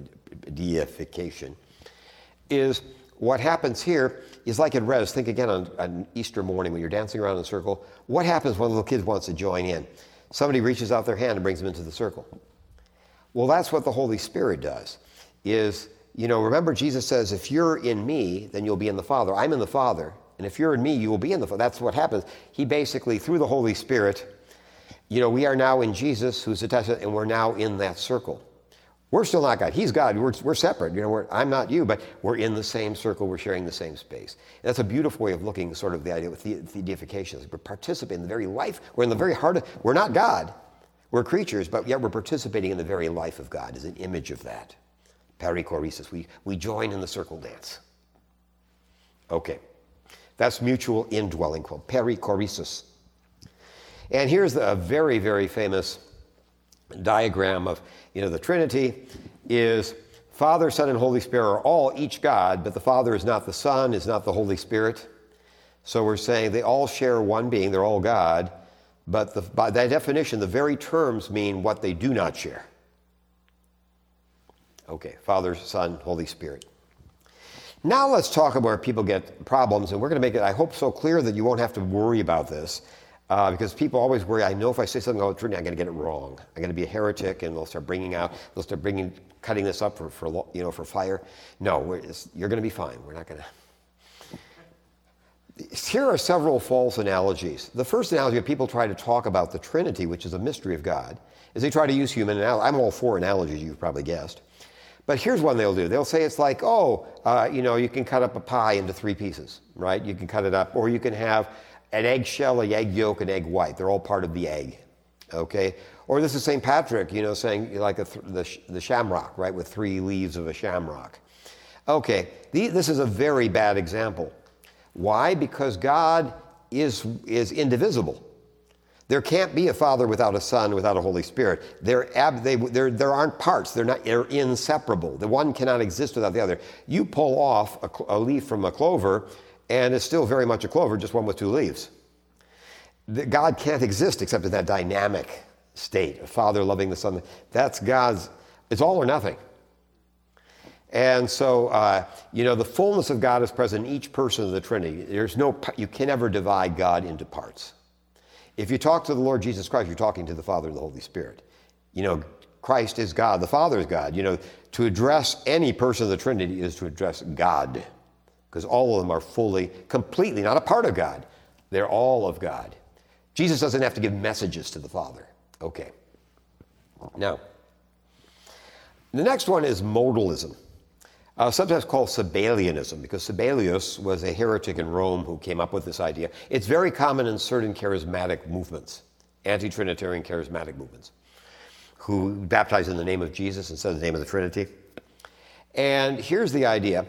deification. Is what happens here is like in Res, think again on, on Easter morning when you're dancing around in a circle. What happens when a little kid wants to join in? Somebody reaches out their hand and brings them into the circle. Well, that's what the Holy Spirit does. Is, you know, remember Jesus says, if you're in me, then you'll be in the Father. I'm in the Father. And if you're in me, you will be in the Father. That's what happens. He basically, through the Holy Spirit, you know, we are now in Jesus, who's attached, and we're now in that circle. We're still not God. He's God. We're, we're separate. You know, I'm not you, but we're in the same circle. We're sharing the same space. And that's a beautiful way of looking, sort of the idea with the, the deification. We're participating in the very life. We're in the very heart of. We're not God, we're creatures, but yet we're participating in the very life of God as an image of that. Perichoresis. We, we join in the circle dance. Okay. That's mutual indwelling called perichoresis. And here's a very, very famous diagram of, you know, the Trinity is Father, Son, and Holy Spirit are all each God, but the Father is not the Son, is not the Holy Spirit. So we're saying they all share one being, they're all God, but the, by that definition, the very terms mean what they do not share. Okay, Father, Son, Holy Spirit. Now let's talk about where people get problems, and we're going to make it, I hope, so clear that you won't have to worry about this. Uh, because people always worry, I know if I say something about Trinity, I'm going to get it wrong. I'm going to be a heretic, and they'll start bringing out, they'll start bringing, cutting this up for, for you know, for fire. No, you're going to be fine. We're not going to. Here are several false analogies. The first analogy that people try to talk about the Trinity, which is a mystery of God, is they try to use human analogy. I'm all for analogies, you've probably guessed. But here's one they'll do. They'll say it's like, oh, uh, you know, you can cut up a pie into three pieces, right? You can cut it up, or you can have an eggshell, an egg yolk, an egg white. They're all part of the egg, okay? Or this is St. Patrick, you know, saying like th- the, the shamrock, right, with three leaves of a shamrock. Okay, the, this is a very bad example. Why? Because God is, is indivisible. There can't be a Father without a Son, without a Holy Spirit. They're ab, they, they're, there aren't parts. They're, not, they're inseparable. The one cannot exist without the other. You pull off a, a leaf from a clover, and it's still very much a clover, just one with two leaves. God can't exist except in that dynamic state, a Father loving the Son. That's God's, it's all or nothing. And so, uh, you know, the fullness of God is present in each person of the Trinity. There's no, you can never divide God into parts. If you talk to the Lord Jesus Christ, you're talking to the Father and the Holy Spirit. You know, Christ is God, the Father is God. You know, to address any person of the Trinity is to address God, because all of them are fully, completely not a part of God. They're all of God. Jesus doesn't have to give messages to the Father. Okay. Now, the next one is modalism uh, sometimes called Sabellianism, because Sabellius was a heretic in Rome who came up with this idea. It's very common in certain charismatic movements, anti Trinitarian charismatic movements, who baptize in the name of Jesus instead of the name of the Trinity. And here's the idea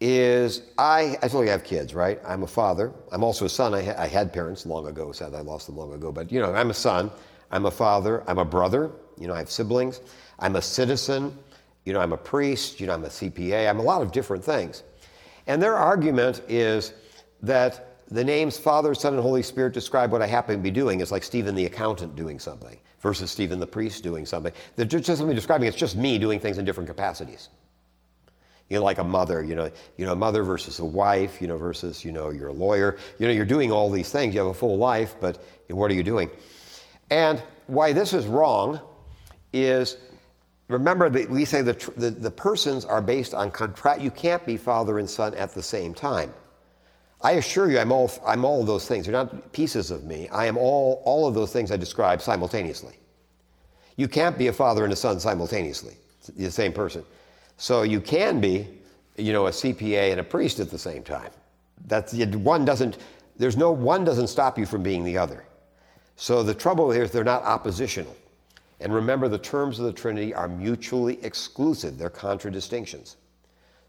is I, I I have kids, right? I'm a father. I'm also a son. I, ha- I had parents long ago, sad I lost them long ago. But, you know, I'm a son. I'm a father. I'm a brother. You know, I have siblings. I'm a citizen. You know, I'm a priest, you know, I'm a CPA, I'm a lot of different things. And their argument is that the names Father, Son, and Holy Spirit describe what I happen to be doing. It's like Stephen the accountant doing something versus Stephen the priest doing something. They're just simply describing it's just me doing things in different capacities. You know, like a mother, you know, you know, a mother versus a wife, you know, versus, you know, you're a lawyer. You know, you're doing all these things. You have a full life, but what are you doing? And why this is wrong is remember that we say the, the, the persons are based on contract. You can't be father and son at the same time. I assure you, I'm all, I'm all of those things. They're not pieces of me. I am all, all of those things I describe simultaneously. You can't be a father and a son simultaneously, the same person. So you can be, you know, a CPA and a priest at the same time. That's one doesn't. There's no one doesn't stop you from being the other. So the trouble here is they're not oppositional. And remember, the terms of the Trinity are mutually exclusive, they're contradistinctions.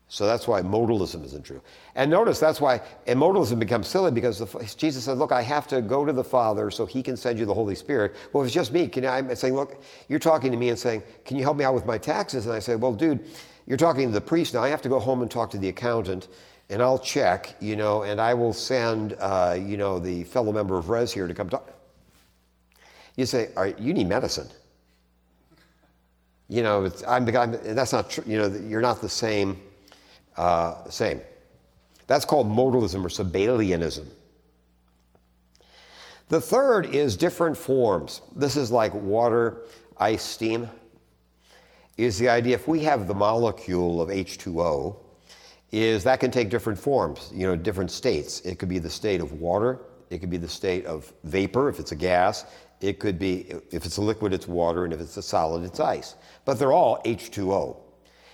So that's why modalism isn't true. And notice that's why, modalism becomes silly because the, Jesus said, Look, I have to go to the Father so he can send you the Holy Spirit. Well, if it's just me, can I, I'm saying, Look, you're talking to me and saying, Can you help me out with my taxes? And I say, Well, dude, you're talking to the priest now. I have to go home and talk to the accountant and I'll check, you know, and I will send, uh, you know, the fellow member of Res here to come talk. You say, All right, you need medicine you know, I'm, I'm, that's not true. You know, you're not the same. Uh, same. That's called modalism or Sabellianism. The third is different forms. This is like water, ice, steam. Is the idea if we have the molecule of H2O, is that can take different forms, you know, different states. It could be the state of water, it could be the state of vapor if it's a gas, it could be, if it's a liquid, it's water, and if it's a solid, it's ice. But they're all H2O.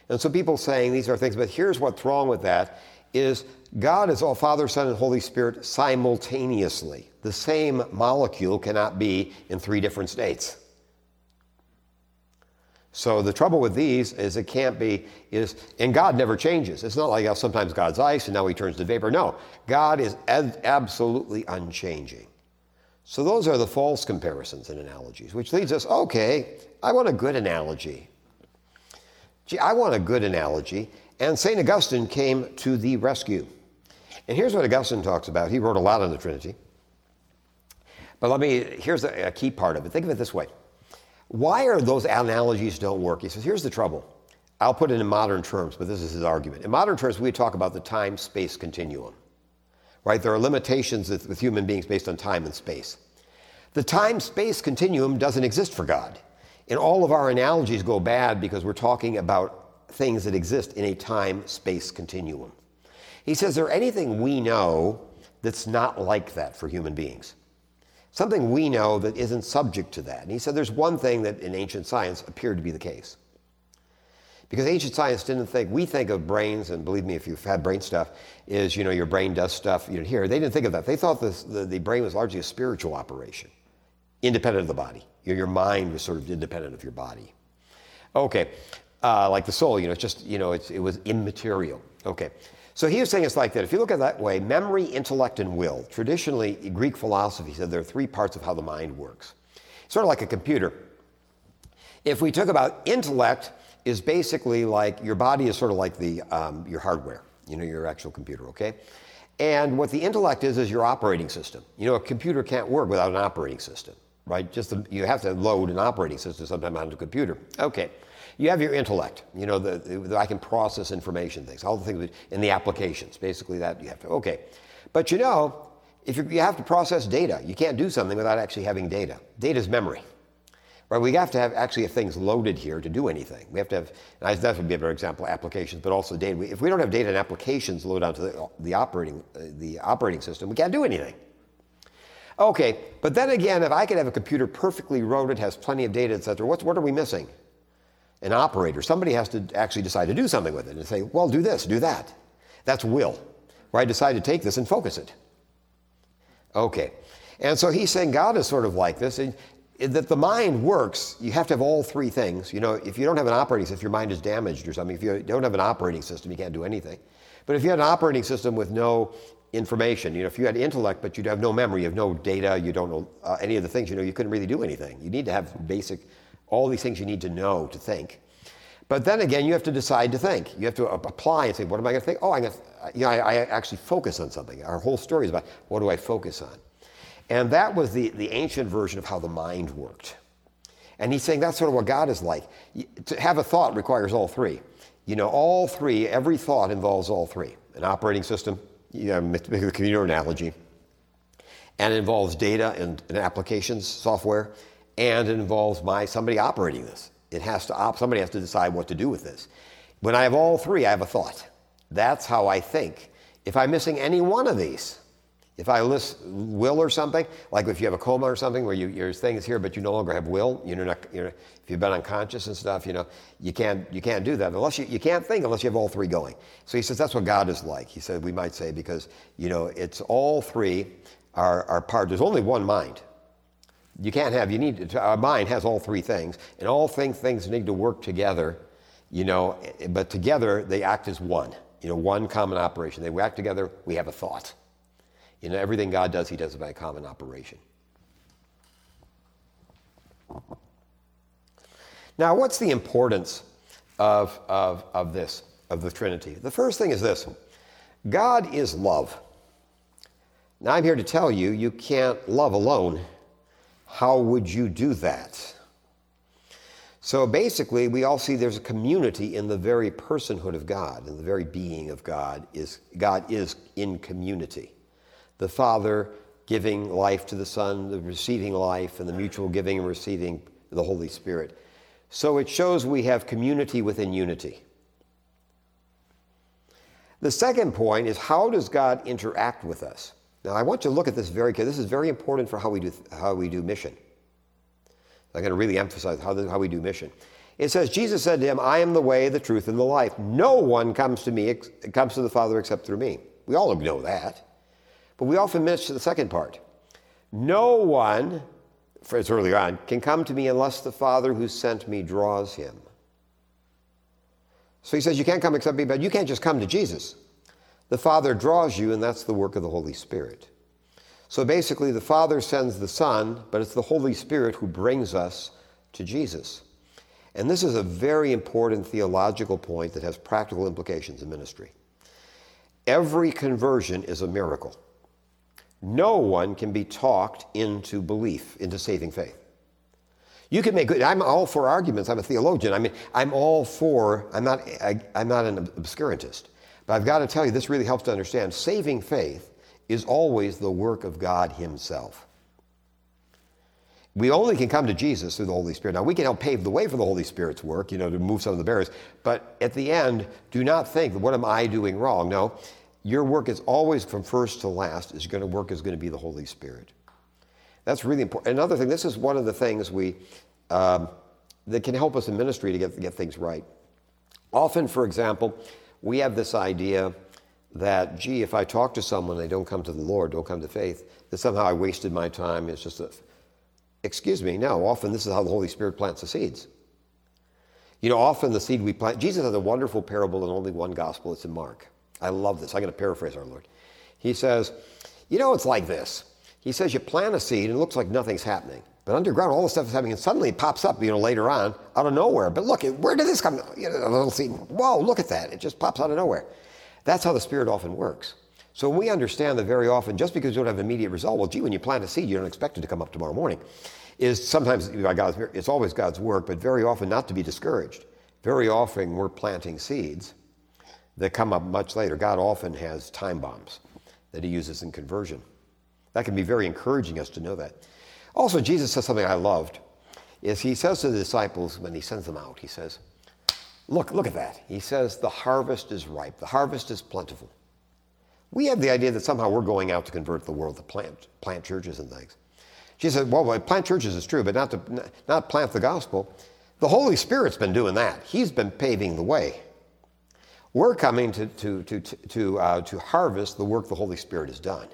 And so people saying these are things, but here's what's wrong with that is God is all Father, Son, and Holy Spirit simultaneously. The same molecule cannot be in three different states. So the trouble with these is it can't be is and God never changes. It's not like sometimes God's ice and now he turns to vapor. No, God is absolutely unchanging. So those are the false comparisons and analogies, which leads us, okay, I want a good analogy. Gee, I want a good analogy. And St. Augustine came to the rescue. And here's what Augustine talks about. He wrote a lot on the Trinity. But let me, here's a, a key part of it. Think of it this way. Why are those analogies don't work? He says, here's the trouble. I'll put it in modern terms, but this is his argument. In modern terms, we talk about the time space continuum right? There are limitations with human beings based on time and space. The time space continuum doesn't exist for God. And all of our analogies go bad because we're talking about things that exist in a time space continuum. He says, Is there anything we know that's not like that for human beings? Something we know that isn't subject to that. And he said, there's one thing that in ancient science appeared to be the case. Because ancient science didn't think, we think of brains, and believe me, if you've had brain stuff, is, you know, your brain does stuff, you know, here. They didn't think of that. They thought the, the brain was largely a spiritual operation, independent of the body. Your, your mind was sort of independent of your body. Okay, uh, like the soul, you know, it's just, you know, it was immaterial. Okay, so he was saying it's like that. If you look at it that way, memory, intellect, and will. Traditionally, Greek philosophy said there are three parts of how the mind works. Sort of like a computer. If we talk about intellect, is basically like your body is sort of like the um, your hardware, you know, your actual computer. Okay, and what the intellect is is your operating system. You know, a computer can't work without an operating system, right? Just the, you have to load an operating system sometime onto a computer. Okay. You have your intellect, you know, the, the, I can process information, things, all the things in the applications. Basically, that you have to, okay. But you know, if you have to process data, you can't do something without actually having data. Data is memory. Right, we have to have actually have things loaded here to do anything. We have to have, and that would be a better example, applications, but also data. If we don't have data and applications loaded onto the, the operating, uh, the operating system, we can't do anything. Okay, but then again, if I could have a computer perfectly loaded, has plenty of data, et cetera, what, what are we missing? An operator. Somebody has to actually decide to do something with it and say, well, do this, do that. That's will, where I decide to take this and focus it. Okay. And so he's saying God is sort of like this that the mind works, you have to have all three things. You know, if you don't have an operating system, if your mind is damaged or something, if you don't have an operating system, you can't do anything. But if you had an operating system with no information, you know, if you had intellect but you'd have no memory, you have no data, you don't know uh, any of the things, you know, you couldn't really do anything. You need to have basic, all these things you need to know to think. But then again, you have to decide to think. You have to apply and say, what am I going to think? Oh, I'm going to, you know, I, I actually focus on something. Our whole story is about what do I focus on? And that was the, the ancient version of how the mind worked. And he's saying that's sort of what God is like. To have a thought requires all three. You know, all three, every thought involves all three an operating system, you know, the computer analogy, and it involves data and, and, applications, software, and it involves my somebody operating this. It has to op, somebody has to decide what to do with this. When I have all three, I have a thought. That's how I think. If I'm missing any one of these, if I list will or something, like if you have a coma or something where you, your thing is here, but you no longer have will, you're not, you're, if you've been unconscious and stuff, you know, you can't, you can't do that unless you, you can't think unless you have all three going. So he says that's what God is like. He said, we might say, because, you know, it's all three are, are part, there's only one mind. You can't have, you need, to, our mind has all three things, and all things, things need to work together, you know, but together they act as one, you know, one common operation. They act together, we have a thought. You know, everything God does, He does by a common operation. Now, what's the importance of, of, of this, of the Trinity? The first thing is this God is love. Now, I'm here to tell you, you can't love alone. How would you do that? So basically, we all see there's a community in the very personhood of God, in the very being of God. Is God is in community the Father giving life to the Son, the receiving life, and the mutual giving and receiving the Holy Spirit. So it shows we have community within unity. The second point is how does God interact with us? Now, I want you to look at this very carefully. This is very important for how we do, how we do mission. I'm going to really emphasize how, how we do mission. It says, Jesus said to him, I am the way, the truth, and the life. No one comes to me, comes to the Father except through me. We all know that. But we often miss the second part. No one, for it's early on, can come to me unless the Father who sent me draws him. So he says, You can't come except me, but you can't just come to Jesus. The Father draws you, and that's the work of the Holy Spirit. So basically, the Father sends the Son, but it's the Holy Spirit who brings us to Jesus. And this is a very important theological point that has practical implications in ministry. Every conversion is a miracle. No one can be talked into belief, into saving faith. You can make good, I'm all for arguments. I'm a theologian. I mean, I'm all for, I'm not, I, am not an obscurantist. But I've got to tell you, this really helps to understand saving faith is always the work of God Himself. We only can come to Jesus through the Holy Spirit. Now, we can help pave the way for the Holy Spirit's work, you know, to move some of the barriers. But at the end, do not think, what am I doing wrong? No, your work is always from first to last, is going to work is going to be the Holy Spirit. That's really important. Another thing, this is one of the things we, um, that can help us in ministry to get, get things right. Often, for example, we have this idea that, gee, if I talk to someone, they don't come to the Lord, don't come to faith, that somehow I wasted my time. It's just a, excuse me, no, often this is how the Holy Spirit plants the seeds. You know, often the seed we plant, Jesus has a wonderful parable in only one gospel, it's in Mark. I love this. I'm going to paraphrase our Lord. He says, you know, it's like this. He says you plant a seed and it looks like nothing's happening. But underground, all the stuff is happening, and suddenly it pops up, you know, later on, out of nowhere. But look, where did this come? You know, a little seed. Whoa, look at that. It just pops out of nowhere. That's how the Spirit often works. So we understand that very often, just because you don't have immediate result, well, gee, when you plant a seed, you don't expect it to come up tomorrow morning. Is sometimes by God's, it's always God's work, but very often not to be discouraged. Very often we're planting seeds that come up much later. God often has time bombs that He uses in conversion. That can be very encouraging us to know that. Also, Jesus says something I loved. Is he says to the disciples when he sends them out, he says, Look, look at that. He says, The harvest is ripe, the harvest is plentiful. We have the idea that somehow we're going out to convert the world to plant, plant churches and things. She said, Well, plant churches is true, but not to not plant the gospel. The Holy Spirit's been doing that. He's been paving the way. We're coming to, to, to, to, uh, to harvest the work the Holy Spirit has done.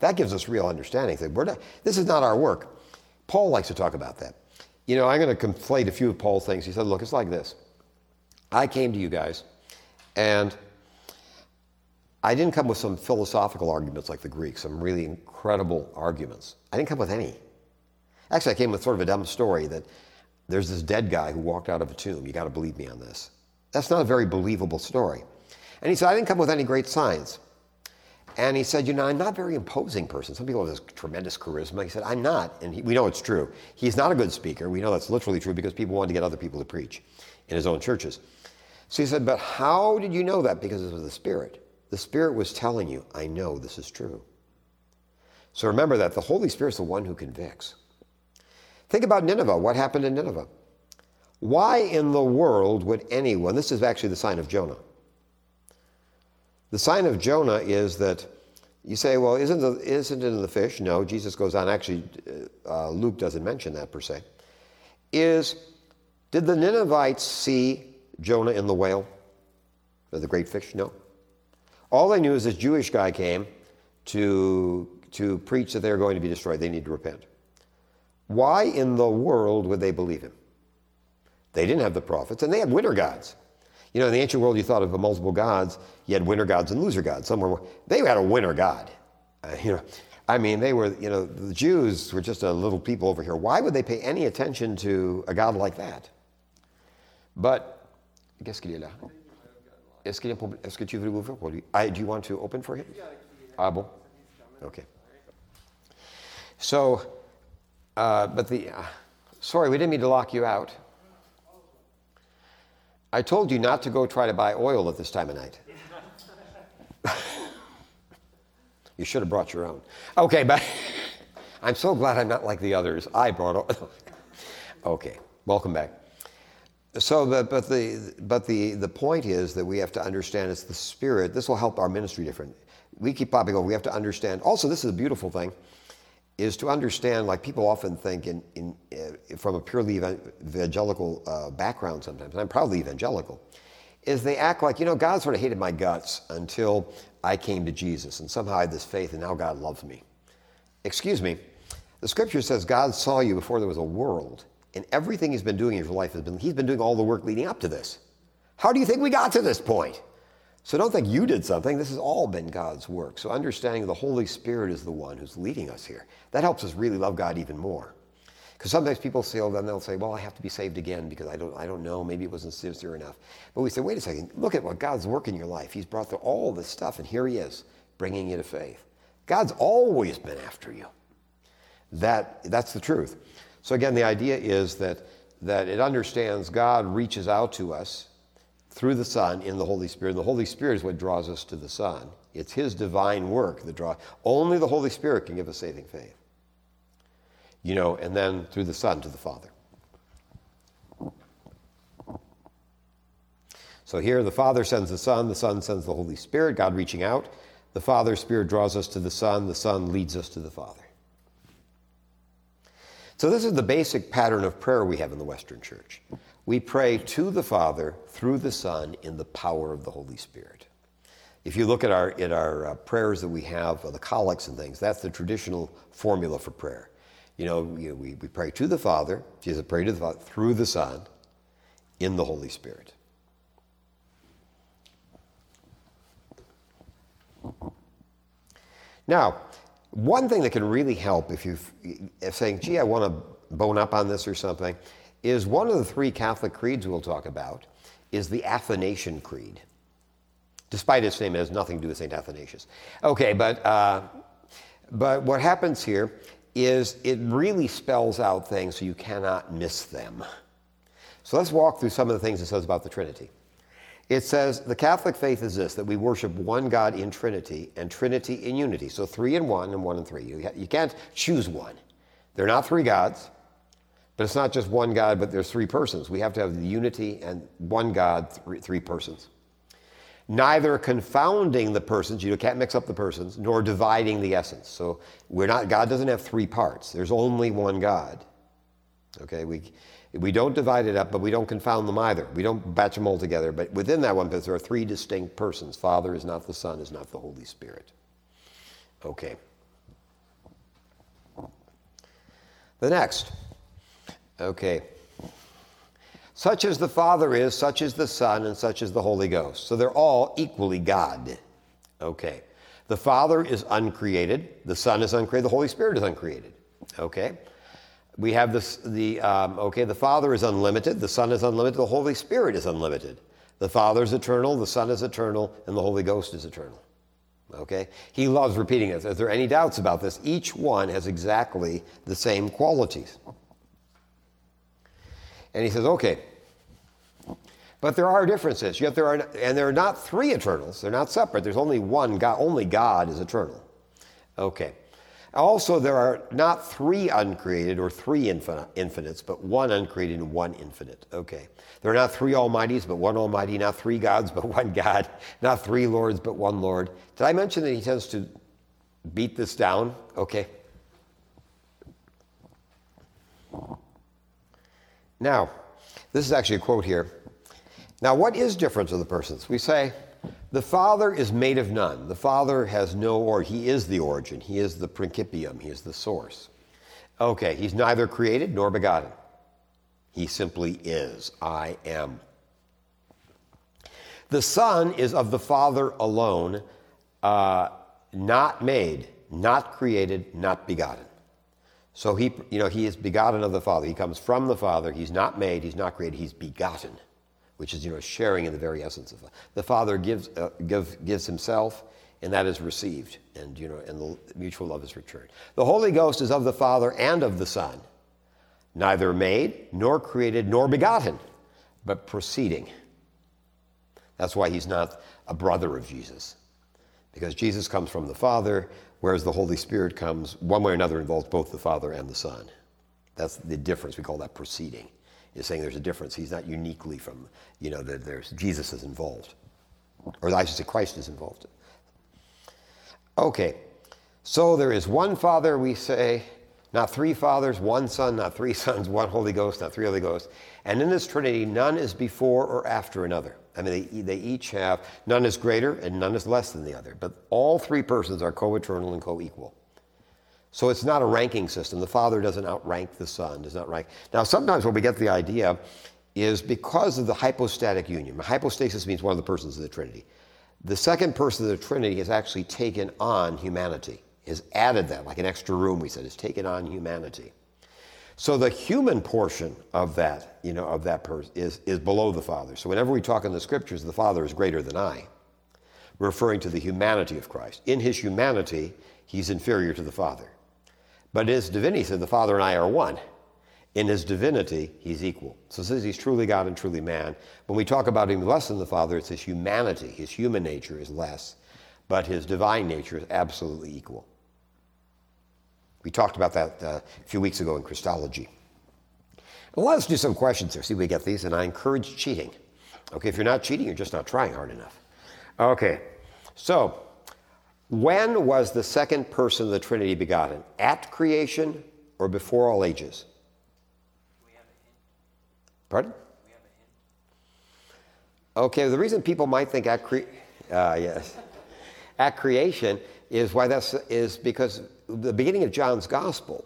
That gives us real understanding. Not, this is not our work. Paul likes to talk about that. You know, I'm going to conflate a few of Paul's things. He said, Look, it's like this. I came to you guys, and I didn't come with some philosophical arguments like the Greeks, some really incredible arguments. I didn't come with any. Actually, I came with sort of a dumb story that there's this dead guy who walked out of a tomb. You got to believe me on this. That's not a very believable story. And he said, I didn't come with any great signs. And he said, You know, I'm not a very imposing person. Some people have this tremendous charisma. He said, I'm not. And he, we know it's true. He's not a good speaker. We know that's literally true because people wanted to get other people to preach in his own churches. So he said, But how did you know that? Because it was the Spirit. The Spirit was telling you, I know this is true. So remember that the Holy Spirit's the one who convicts. Think about Nineveh. What happened in Nineveh? Why in the world would anyone, this is actually the sign of Jonah. The sign of Jonah is that you say, well, isn't, the, isn't it in the fish? No, Jesus goes on. Actually, uh, Luke doesn't mention that per se. Is, did the Ninevites see Jonah in the whale, the great fish? No. All they knew is this Jewish guy came to, to preach that they're going to be destroyed. They need to repent. Why in the world would they believe him? They didn't have the prophets, and they had winter gods. You know, in the ancient world, you thought of multiple gods. You had winter gods and loser gods. Somewhere they had a winter god. Uh, you know, I mean, they were. You know, the Jews were just a little people over here. Why would they pay any attention to a god like that? But Qu'est-ce qu'il est là? Est-ce qu'il? Est-ce que tu veux pour lui? I, do you want to open for him? Ah bon? Okay. So, uh, but the, uh, sorry, we didn't mean to lock you out. I told you not to go try to buy oil at this time of night. you should have brought your own. Okay, but I'm so glad I'm not like the others. I brought oil. okay, welcome back. So, but, but, the, but the, the point is that we have to understand it's the Spirit. This will help our ministry different. We keep popping over. We have to understand. Also, this is a beautiful thing, is to understand, like people often think in, in, uh, from a purely evangelical uh, background sometimes, and I'm proudly evangelical, is they act like, you know, God sort of hated my guts until I came to Jesus, and somehow I had this faith, and now God loves me. Excuse me. The scripture says God saw you before there was a world and everything he's been doing in his life has been, he's been doing all the work leading up to this. How do you think we got to this point? So don't think you did something. This has all been God's work. So understanding the Holy Spirit is the one who's leading us here. That helps us really love God even more. Because sometimes people say, oh, then they'll say, well, I have to be saved again because I don't, I don't know. Maybe it wasn't sincere enough. But we say, wait a second. Look at what God's work in your life. He's brought through all this stuff, and here he is, bringing you to faith. God's always been after you. That, that's the truth. So again, the idea is that, that it understands God reaches out to us through the Son in the Holy Spirit. And The Holy Spirit is what draws us to the Son. It's His divine work that draws. Only the Holy Spirit can give us saving faith. you know, and then through the Son to the Father. So here the Father sends the Son, the Son sends the Holy Spirit, God reaching out. The Father's Spirit draws us to the Son, the Son leads us to the Father. So, this is the basic pattern of prayer we have in the Western Church. We pray to the Father through the Son in the power of the Holy Spirit. If you look at our, at our uh, prayers that we have, uh, the collects and things, that's the traditional formula for prayer. You know, you know we, we pray to the Father, Jesus prayed to the Father through the Son in the Holy Spirit. Now, one thing that can really help if you're saying, gee, I want to bone up on this or something, is one of the three Catholic creeds we'll talk about is the Athanasian Creed. Despite its name, it has nothing to do with St. Athanasius. Okay, but, uh, but what happens here is it really spells out things so you cannot miss them. So let's walk through some of the things it says about the Trinity. It says the Catholic faith is this that we worship one God in Trinity and Trinity in unity. So three in one and one in three. You, you can't choose one. They're not three gods, but it's not just one God, but there's three persons. We have to have the unity and one God, three, three persons. Neither confounding the persons, you can't mix up the persons, nor dividing the essence. So we're not, God doesn't have three parts. There's only one God. Okay, we, we don't divide it up, but we don't confound them either. We don't batch them all together. But within that one, there are three distinct persons. Father is not the Son, is not the Holy Spirit. Okay. The next. Okay. Such as the Father is, such is the Son, and such is the Holy Ghost. So they're all equally God. Okay. The Father is uncreated, the Son is uncreated, the Holy Spirit is uncreated. Okay. We have this, the, um, okay, the Father is unlimited, the Son is unlimited, the Holy Spirit is unlimited. The Father is eternal, the Son is eternal, and the Holy Ghost is eternal. Okay? He loves repeating this. Is there any doubts about this? Each one has exactly the same qualities. And he says, okay, but there are differences. Yet there are, and there are not three eternals. They're not separate. There's only one God. Only God is eternal. Okay. Also, there are not three uncreated or three infinites, but one uncreated and one infinite. Okay. There are not three almighties, but one almighty, not three gods, but one God, not three lords, but one Lord. Did I mention that he tends to beat this down? Okay. Now, this is actually a quote here. Now, what is difference of the persons? We say, the Father is made of none. The Father has no or he is the origin. He is the principium. He is the source. Okay, he's neither created nor begotten. He simply is. I am. The Son is of the Father alone, uh, not made, not created, not begotten. So he, you know, he is begotten of the Father. He comes from the Father. He's not made. He's not created. He's begotten which is you know sharing in the very essence of the Father gives uh, give, gives Himself, and that is received, and you know, and the mutual love is returned. The Holy Ghost is of the Father and of the Son, neither made nor created nor begotten, but proceeding. That's why He's not a brother of Jesus, because Jesus comes from the Father, whereas the Holy Spirit comes one way or another involves both the Father and the Son. That's the difference. We call that proceeding is saying there's a difference. He's not uniquely from, you know, that there's Jesus is involved. Or I should say Christ is involved. Okay. So there is one Father, we say, not three fathers, one Son, not three sons, one Holy Ghost, not three Holy Ghosts. And in this Trinity, none is before or after another. I mean, they, they each have, none is greater and none is less than the other. But all three persons are co eternal and co equal. So it's not a ranking system. The Father doesn't outrank the Son, does not rank. Now, sometimes what we get the idea is because of the hypostatic union. Hypostasis means one of the persons of the Trinity. The second person of the Trinity has actually taken on humanity, has added that, like an extra room, we said, has taken on humanity. So the human portion of that, you know, of that person is, is below the Father. So whenever we talk in the scriptures, the Father is greater than I, referring to the humanity of Christ. In his humanity, he's inferior to the Father. But in his divinity said, The Father and I are one. In his divinity, he's equal. So since he's truly God and truly man. When we talk about him less than the Father, it's his humanity. His human nature is less, but his divine nature is absolutely equal. We talked about that uh, a few weeks ago in Christology. Let's do some questions here, see we get these, and I encourage cheating. Okay, if you're not cheating, you're just not trying hard enough. Okay, so when was the second person of the Trinity begotten? At creation or before all ages? Pardon? Okay, the reason people might think at cre- uh, yes, at creation is why that's is because the beginning of John's gospel,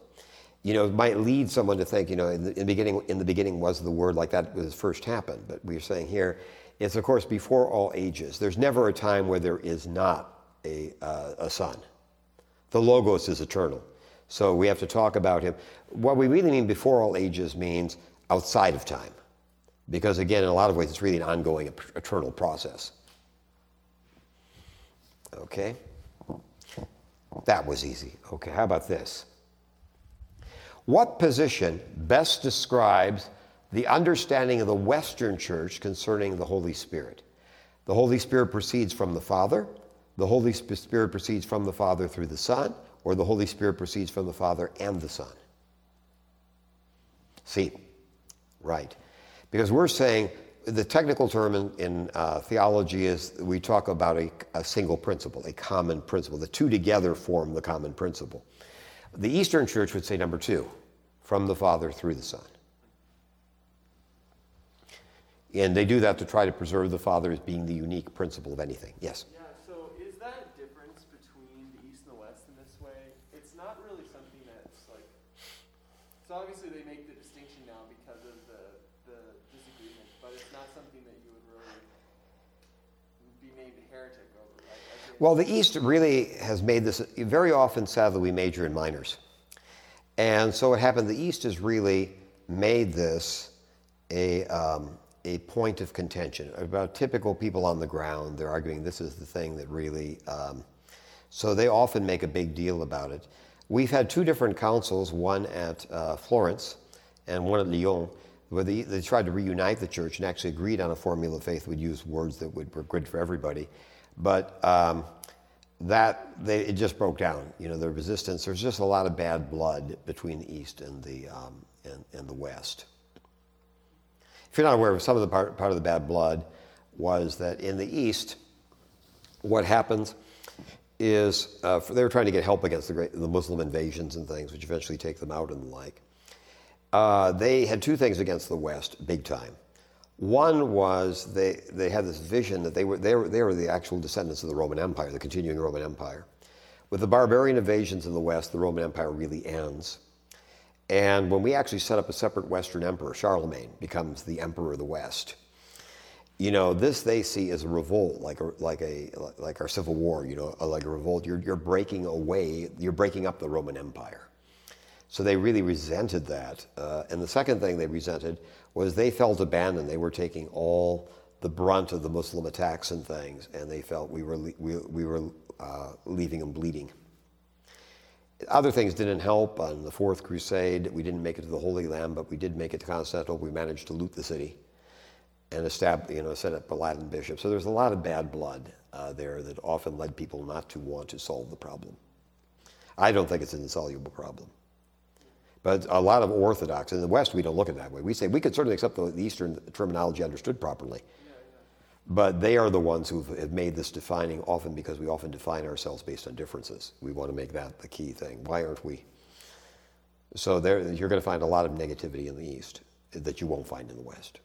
you know, might lead someone to think, you know, in the, in the beginning, in the beginning was the word like that was first happened. But we're saying here, it's of course before all ages. There's never a time where there is not a, uh, a son. The logos is eternal, so we have to talk about him. What we really mean before all ages means outside of time because again, in a lot of ways, it's really an ongoing eternal process. Okay? That was easy. Okay, how about this? What position best describes the understanding of the Western Church concerning the Holy Spirit? The Holy Spirit proceeds from the Father, the Holy Spirit proceeds from the Father through the Son, or the Holy Spirit proceeds from the Father and the Son? See, right. Because we're saying the technical term in, in uh, theology is we talk about a, a, single principle, a common principle. The two together form the common principle. The Eastern Church would say number two, from the Father through the Son. And they do that to try to preserve the Father as being the unique principle of anything. Yes? Yeah, so is that difference between the East and the West in this way? It's not really something that's like. So obviously they make the distinction now because of the but it's not something that you would really be made heretic over, right? Well, the East really has made this very often, sadly, we major in minors. And so what happened, the East has really made this a, um, a point of contention. About typical people on the ground, they're arguing this is the thing that really, um, so they often make a big deal about it. We've had two different councils, one at uh, Florence and one at Lyon, where they, they tried to reunite the church and actually agreed on a formula of faith would use words that would, were good for everybody. But um, that they, it just broke down. You know, the resistance. There's just a lot of bad blood between the East and the um, and, and, the West. If you're not aware of some of the part, part of the bad blood, was that in the East, what happens is uh, they were trying to get help against the, great, the Muslim invasions and things, which eventually take them out and the like uh, they had two things against the West, big time. One was they, they had this vision that they were, they, were, they were the actual descendants of the Roman Empire, the continuing Roman Empire. With the barbarian invasions in the West, the Roman Empire really ends. And when we actually set up a separate Western emperor, Charlemagne becomes the emperor of the West. You know, this they see as a revolt, like a, like a like our Civil War. You know, like a revolt. You're you're breaking away. You're breaking up the Roman Empire. So they really resented that. Uh, and the second thing they resented was they felt abandoned. They were taking all the brunt of the Muslim attacks and things, and they felt we were, we, we were uh, leaving them bleeding. Other things didn't help. On the Fourth Crusade, we didn't make it to the Holy Land, but we did make it to Constantinople. We managed to loot the city and establish, you know, set up a Latin bishop. So there's a lot of bad blood uh, there that often led people not to want to solve the problem. I don't think it's an insoluble problem. But a lot of Orthodox, in the West, we don't look at it that way. We say we could certainly accept the, Eastern terminology understood properly. But they are the ones who have made this defining often because we often define ourselves based on differences. We want to make that the key thing. Why aren't we? So there, you're going to find a lot of negativity in the East that you won't find in the West.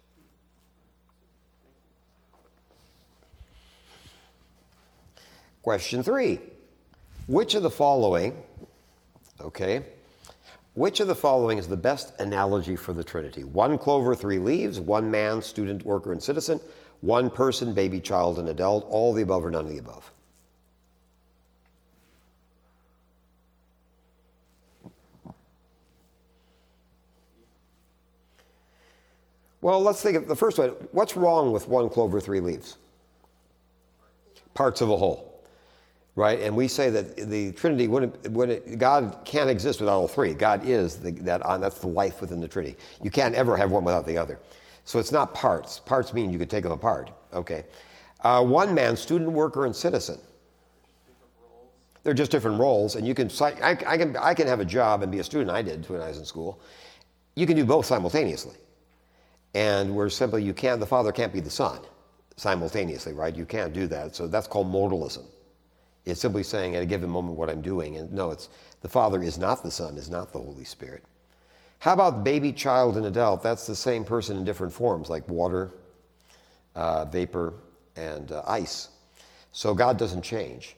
Question three Which of the following, okay, which of the following is the best analogy for the Trinity? One clover, three leaves, one man, student, worker, and citizen, one person, baby, child, and adult, all the above or none of the above. Well, let's think of the first one. What's wrong with one clover, three leaves? Parts of a whole right? And we say that the Trinity, wouldn't, wouldn't, God can't exist without all three. God is the, that, uh, that's the life within the Trinity. You can't ever have one without the other. So it's not parts. Parts mean you could take them apart. Okay. Uh, one man, student, worker, and citizen. They're just different roles, and you can, I, I, can, I can have a job and be a student. I did when I was in school. You can do both simultaneously. And we're simply, you can't, the Father can't be the Son simultaneously, right? You can't do that. So that's called modalism. It's simply saying at a given moment what I'm doing. And no, it's the Father is not the Son, is not the Holy Spirit. How about baby, child, and adult? That's the same person in different forms, like water, uh, vapor, and uh, ice. So God doesn't change.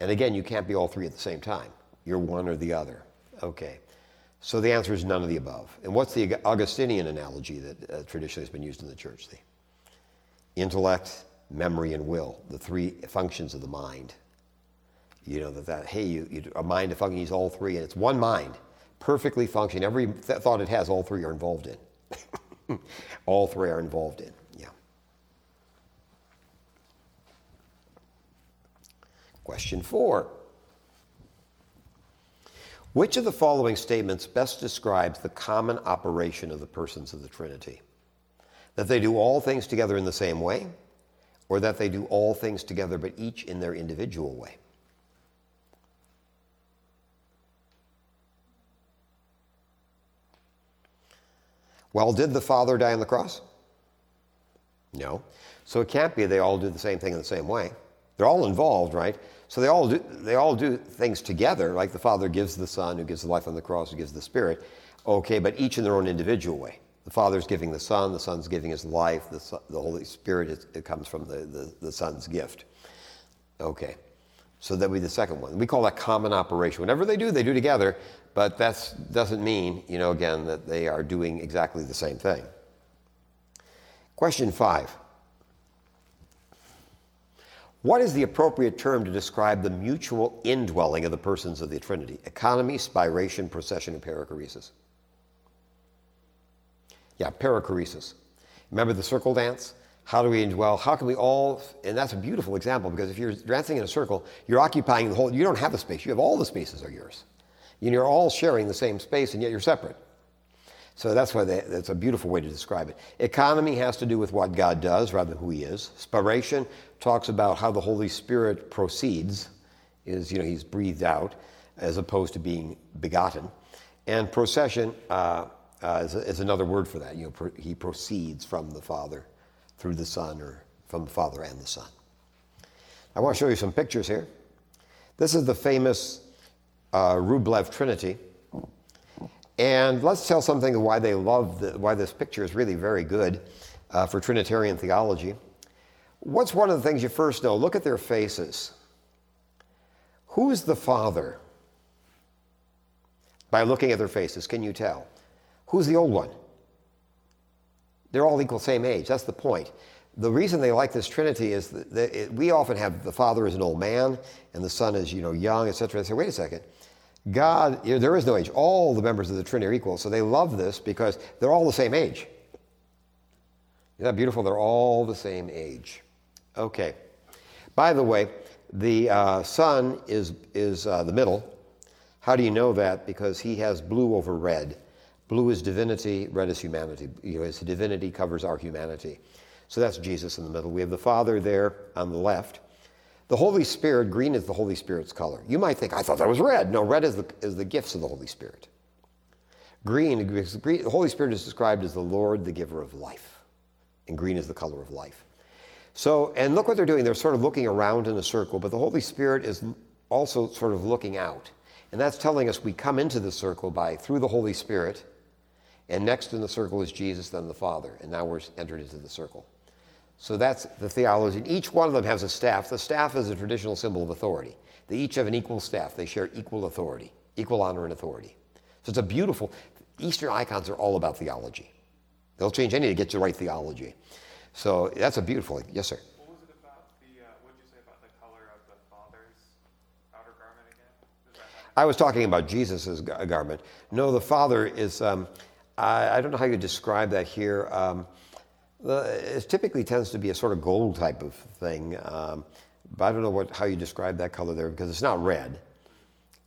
And again, you can't be all three at the same time. You're one or the other. Okay. So the answer is none of the above. And what's the Augustinian analogy that uh, traditionally has been used in the church? The intellect, memory, and will, the three functions of the mind. You know, that, that hey, you, you, a mind of functions all three, and it's one mind, perfectly functioning. Every th- thought it has, all three are involved in. all three are involved in. Yeah. Question four. Which of the following statements best describes the common operation of the persons of the Trinity? That they do all things together in the same way, or that they do all things together but each in their individual way? Well, did the Father die on the cross? No. So it can't be they all do the same thing in the same way. They're all involved, right? So they all do, they all do things together, like the Father gives the Son, who gives the life on the cross, who gives the Spirit. Okay, but each in their own individual way. The Father's giving the Son, the Son's giving his life, the, son, the Holy Spirit, is, it comes from the, the, the Son's gift. Okay, so that would be the second one. We call that common operation. Whatever they do, they do together, but that doesn't mean, you know, again, that they are doing exactly the same thing. Question five. What is the appropriate term to describe the mutual indwelling of the persons of the Trinity? Economy, spiration, procession, and perichoresis. Yeah, perichoresis. Remember the circle dance? How do we indwell? How can we all, and that's a beautiful example because if you're dancing in a circle, you're occupying the whole, you don't have the space, you have all the spaces are yours. You're all sharing the same space and yet you're separate. So that's why they, that's a beautiful way to describe it. Economy has to do with what God does rather than who He is. Spiration talks about how the Holy Spirit proceeds, is you know He's breathed out, as opposed to being begotten. And procession uh, uh, is, is, another word for that. You know, pro- He proceeds from the Father through the Son, or from the Father and the Son. I want to show you some pictures here. This is the famous uh, Rublev Trinity. And let's tell something why they love the, why this picture is really very good uh, for Trinitarian theology. What's one of the things you first know? Look at their faces. Who's the Father? By looking at their faces, can you tell? Who's the old one? They're all equal, same age. That's the point. The reason they like this Trinity is that it, we often have the Father as an old man and the Son is, you know, young, etc. They say, wait a second. God, there is no age. All the members of the Trinity are equal. So they love this because they're all the same age. Isn't that beautiful? They're all the same age. Okay. By the way, the uh, Son is, is uh, the middle. How do you know that? Because he has blue over red. Blue is divinity, red is humanity. You know, his divinity covers our humanity. So that's Jesus in the middle. We have the Father there on the left. The Holy Spirit, green is the Holy Spirit's color. You might think, I thought that was red. No, red is the, is the gifts of the Holy Spirit. Green, green, the Holy Spirit is described as the Lord, the giver of life. And green is the color of life. So, and look what they're doing. They're sort of looking around in a circle, but the Holy Spirit is also sort of looking out. And that's telling us we come into the circle by through the Holy Spirit, and next in the circle is Jesus, then the Father. And now we're entered into the circle. So that's the theology. Each one of them has a staff. The staff is a traditional symbol of authority. They each have an equal staff. They share equal authority, equal honor and authority. So it's a beautiful, Eastern icons are all about theology. They'll change anything to get you the right theology. So that's a beautiful, yes, sir. What was it about the, uh, what did you say about the color of the Father's outer garment again? I was talking about Jesus' garment. No, the Father is, um, I, I, don't know how you describe that here. Um, it typically tends to be a sort of gold type of thing. Um, but I don't know what, how you describe that color there because it's not red.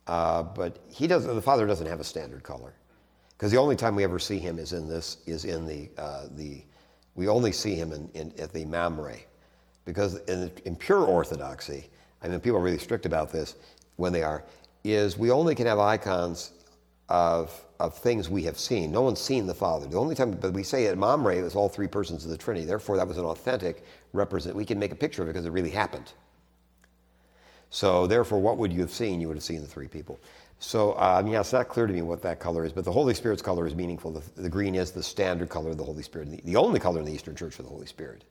Uh, but he does the father doesn't have a standard color because the only time we ever see him is in this is in the uh, the we only see him in, in at the mamre because in, in pure orthodoxy I mean people are really strict about this when they are, is we only can have icons of, of things we have seen. No one's seen the Father. The only time, but we say at Mamre, it was all three persons of the Trinity. Therefore, that was an authentic represent. We can make a picture of it because it really happened. So, therefore, what would you have seen? You would have seen the three people. So, um, yeah, it's not clear to me what that color is, but the Holy Spirit's color is meaningful. The, the green is the standard color of the Holy Spirit, the, the, only color in the Eastern Church for the Holy Spirit.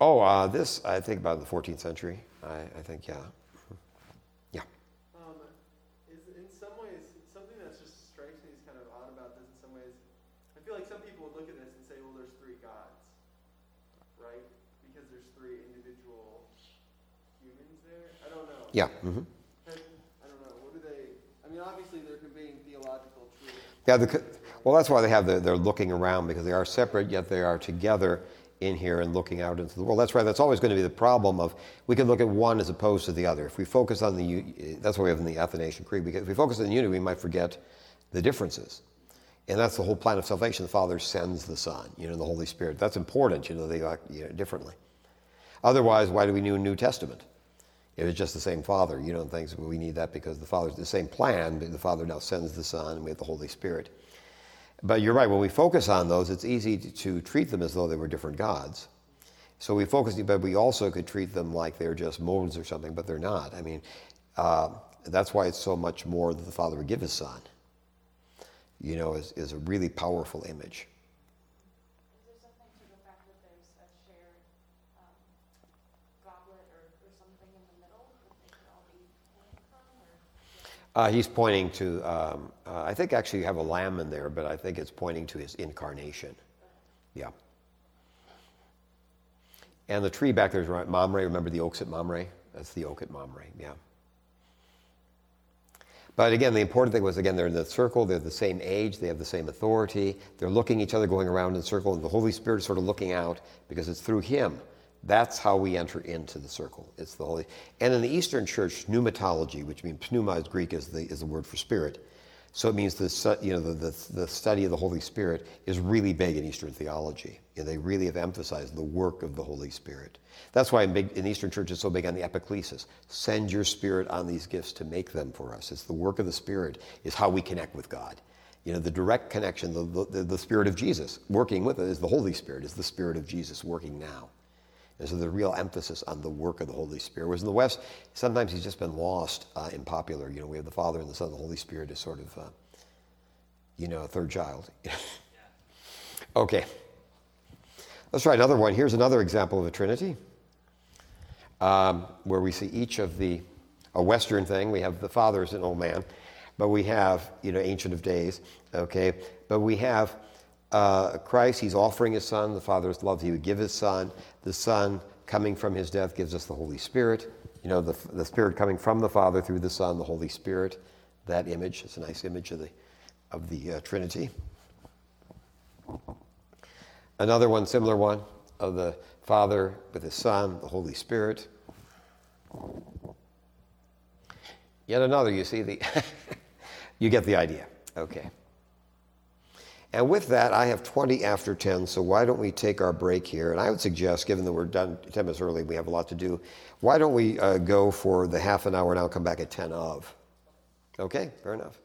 Oh, uh, this, I think about the 14th century. I, I think, yeah. Yeah. Um, is in some ways something that just strikes me as kind of odd about this. In some ways, I feel like some people would look at this and say, "Well, there's three gods, right? Because there's three individual humans there." I don't know. Yeah. Mm-hmm. I don't know. What do they? I mean, obviously they're conveying theological truth. Yeah. The, well, that's why they have the, they're looking around because they are separate yet they are together in here and looking out into the world. That's right. That's always going to be the problem of we can look at one as opposed to the other. If we focus on the, that's what we have in the Athanasian Creed. Because if we focus on the unity, we might forget the differences. And that's the whole plan of salvation. The Father sends the Son, you know, the Holy Spirit. That's important, you know, they act you know, differently. Otherwise, why do we need a New Testament? If was just the same Father, you don't think we need that because the Father's the same plan, but the Father now sends the Son and we have the Holy Spirit. But you're right, when we focus on those, it's easy to, to, treat them as though they were different gods. So we focus, but we also could treat them like they're just modes or something, but they're not. I mean, uh, that's why it's so much more that the Father would give His Son, you know, is, is a really powerful image. Uh, he's pointing to, um, uh, I think actually you have a lamb in there, but I think it's pointing to his incarnation. Yeah. And the tree back there is Mamre. Remember the oaks at Mamre? That's the oak at Mamre, yeah. But again, the important thing was, again, they're in the circle, they're the same age, they have the same authority, they're looking each other going around in a circle, and the Holy Spirit is sort of looking out because it's through him that's how we enter into the circle. It's the Holy. And in the Eastern Church, pneumatology, which means pneuma is Greek, is the, is the word for spirit. So it means the, you know, the, the, the study of the Holy Spirit is really big in Eastern theology. You know, they really have emphasized the work of the Holy Spirit. That's why in, big, in Eastern Church it's so big on the epiclesis. Send your Spirit on these gifts to make them for us. It's the work of the Spirit is how we connect with God. You know, the direct connection, the, the, the Spirit of Jesus working with it is the Holy Spirit, is the Spirit of Jesus working now. And so the real emphasis on the work of the Holy Spirit. was in the West, sometimes he's just been lost uh, in popular. You know, we have the Father and the Son, the Holy Spirit is sort of, uh, you know, a third child. okay. Let's try another one. Here's another example of a Trinity, um, where we see each of the, a Western thing. We have the Father as an old man, but we have, you know, Ancient of Days, okay? But we have uh, Christ, he's offering his son. The Father loves, he would give his son. The Son coming from his death gives us the Holy Spirit. You know, the, the Spirit coming from the Father through the Son, the Holy Spirit. That image is a nice image of the, of the uh, Trinity. Another one, similar one, of the Father with the Son, the Holy Spirit. Yet another, you see, the you get the idea. Okay. And with that, I have 20 after 10, so why don't we take our break here? And I would suggest, given that we're done 10 minutes early, we have a lot to do, why don't we uh, go for the half an hour and I'll come back at 10 of? Okay, fair enough.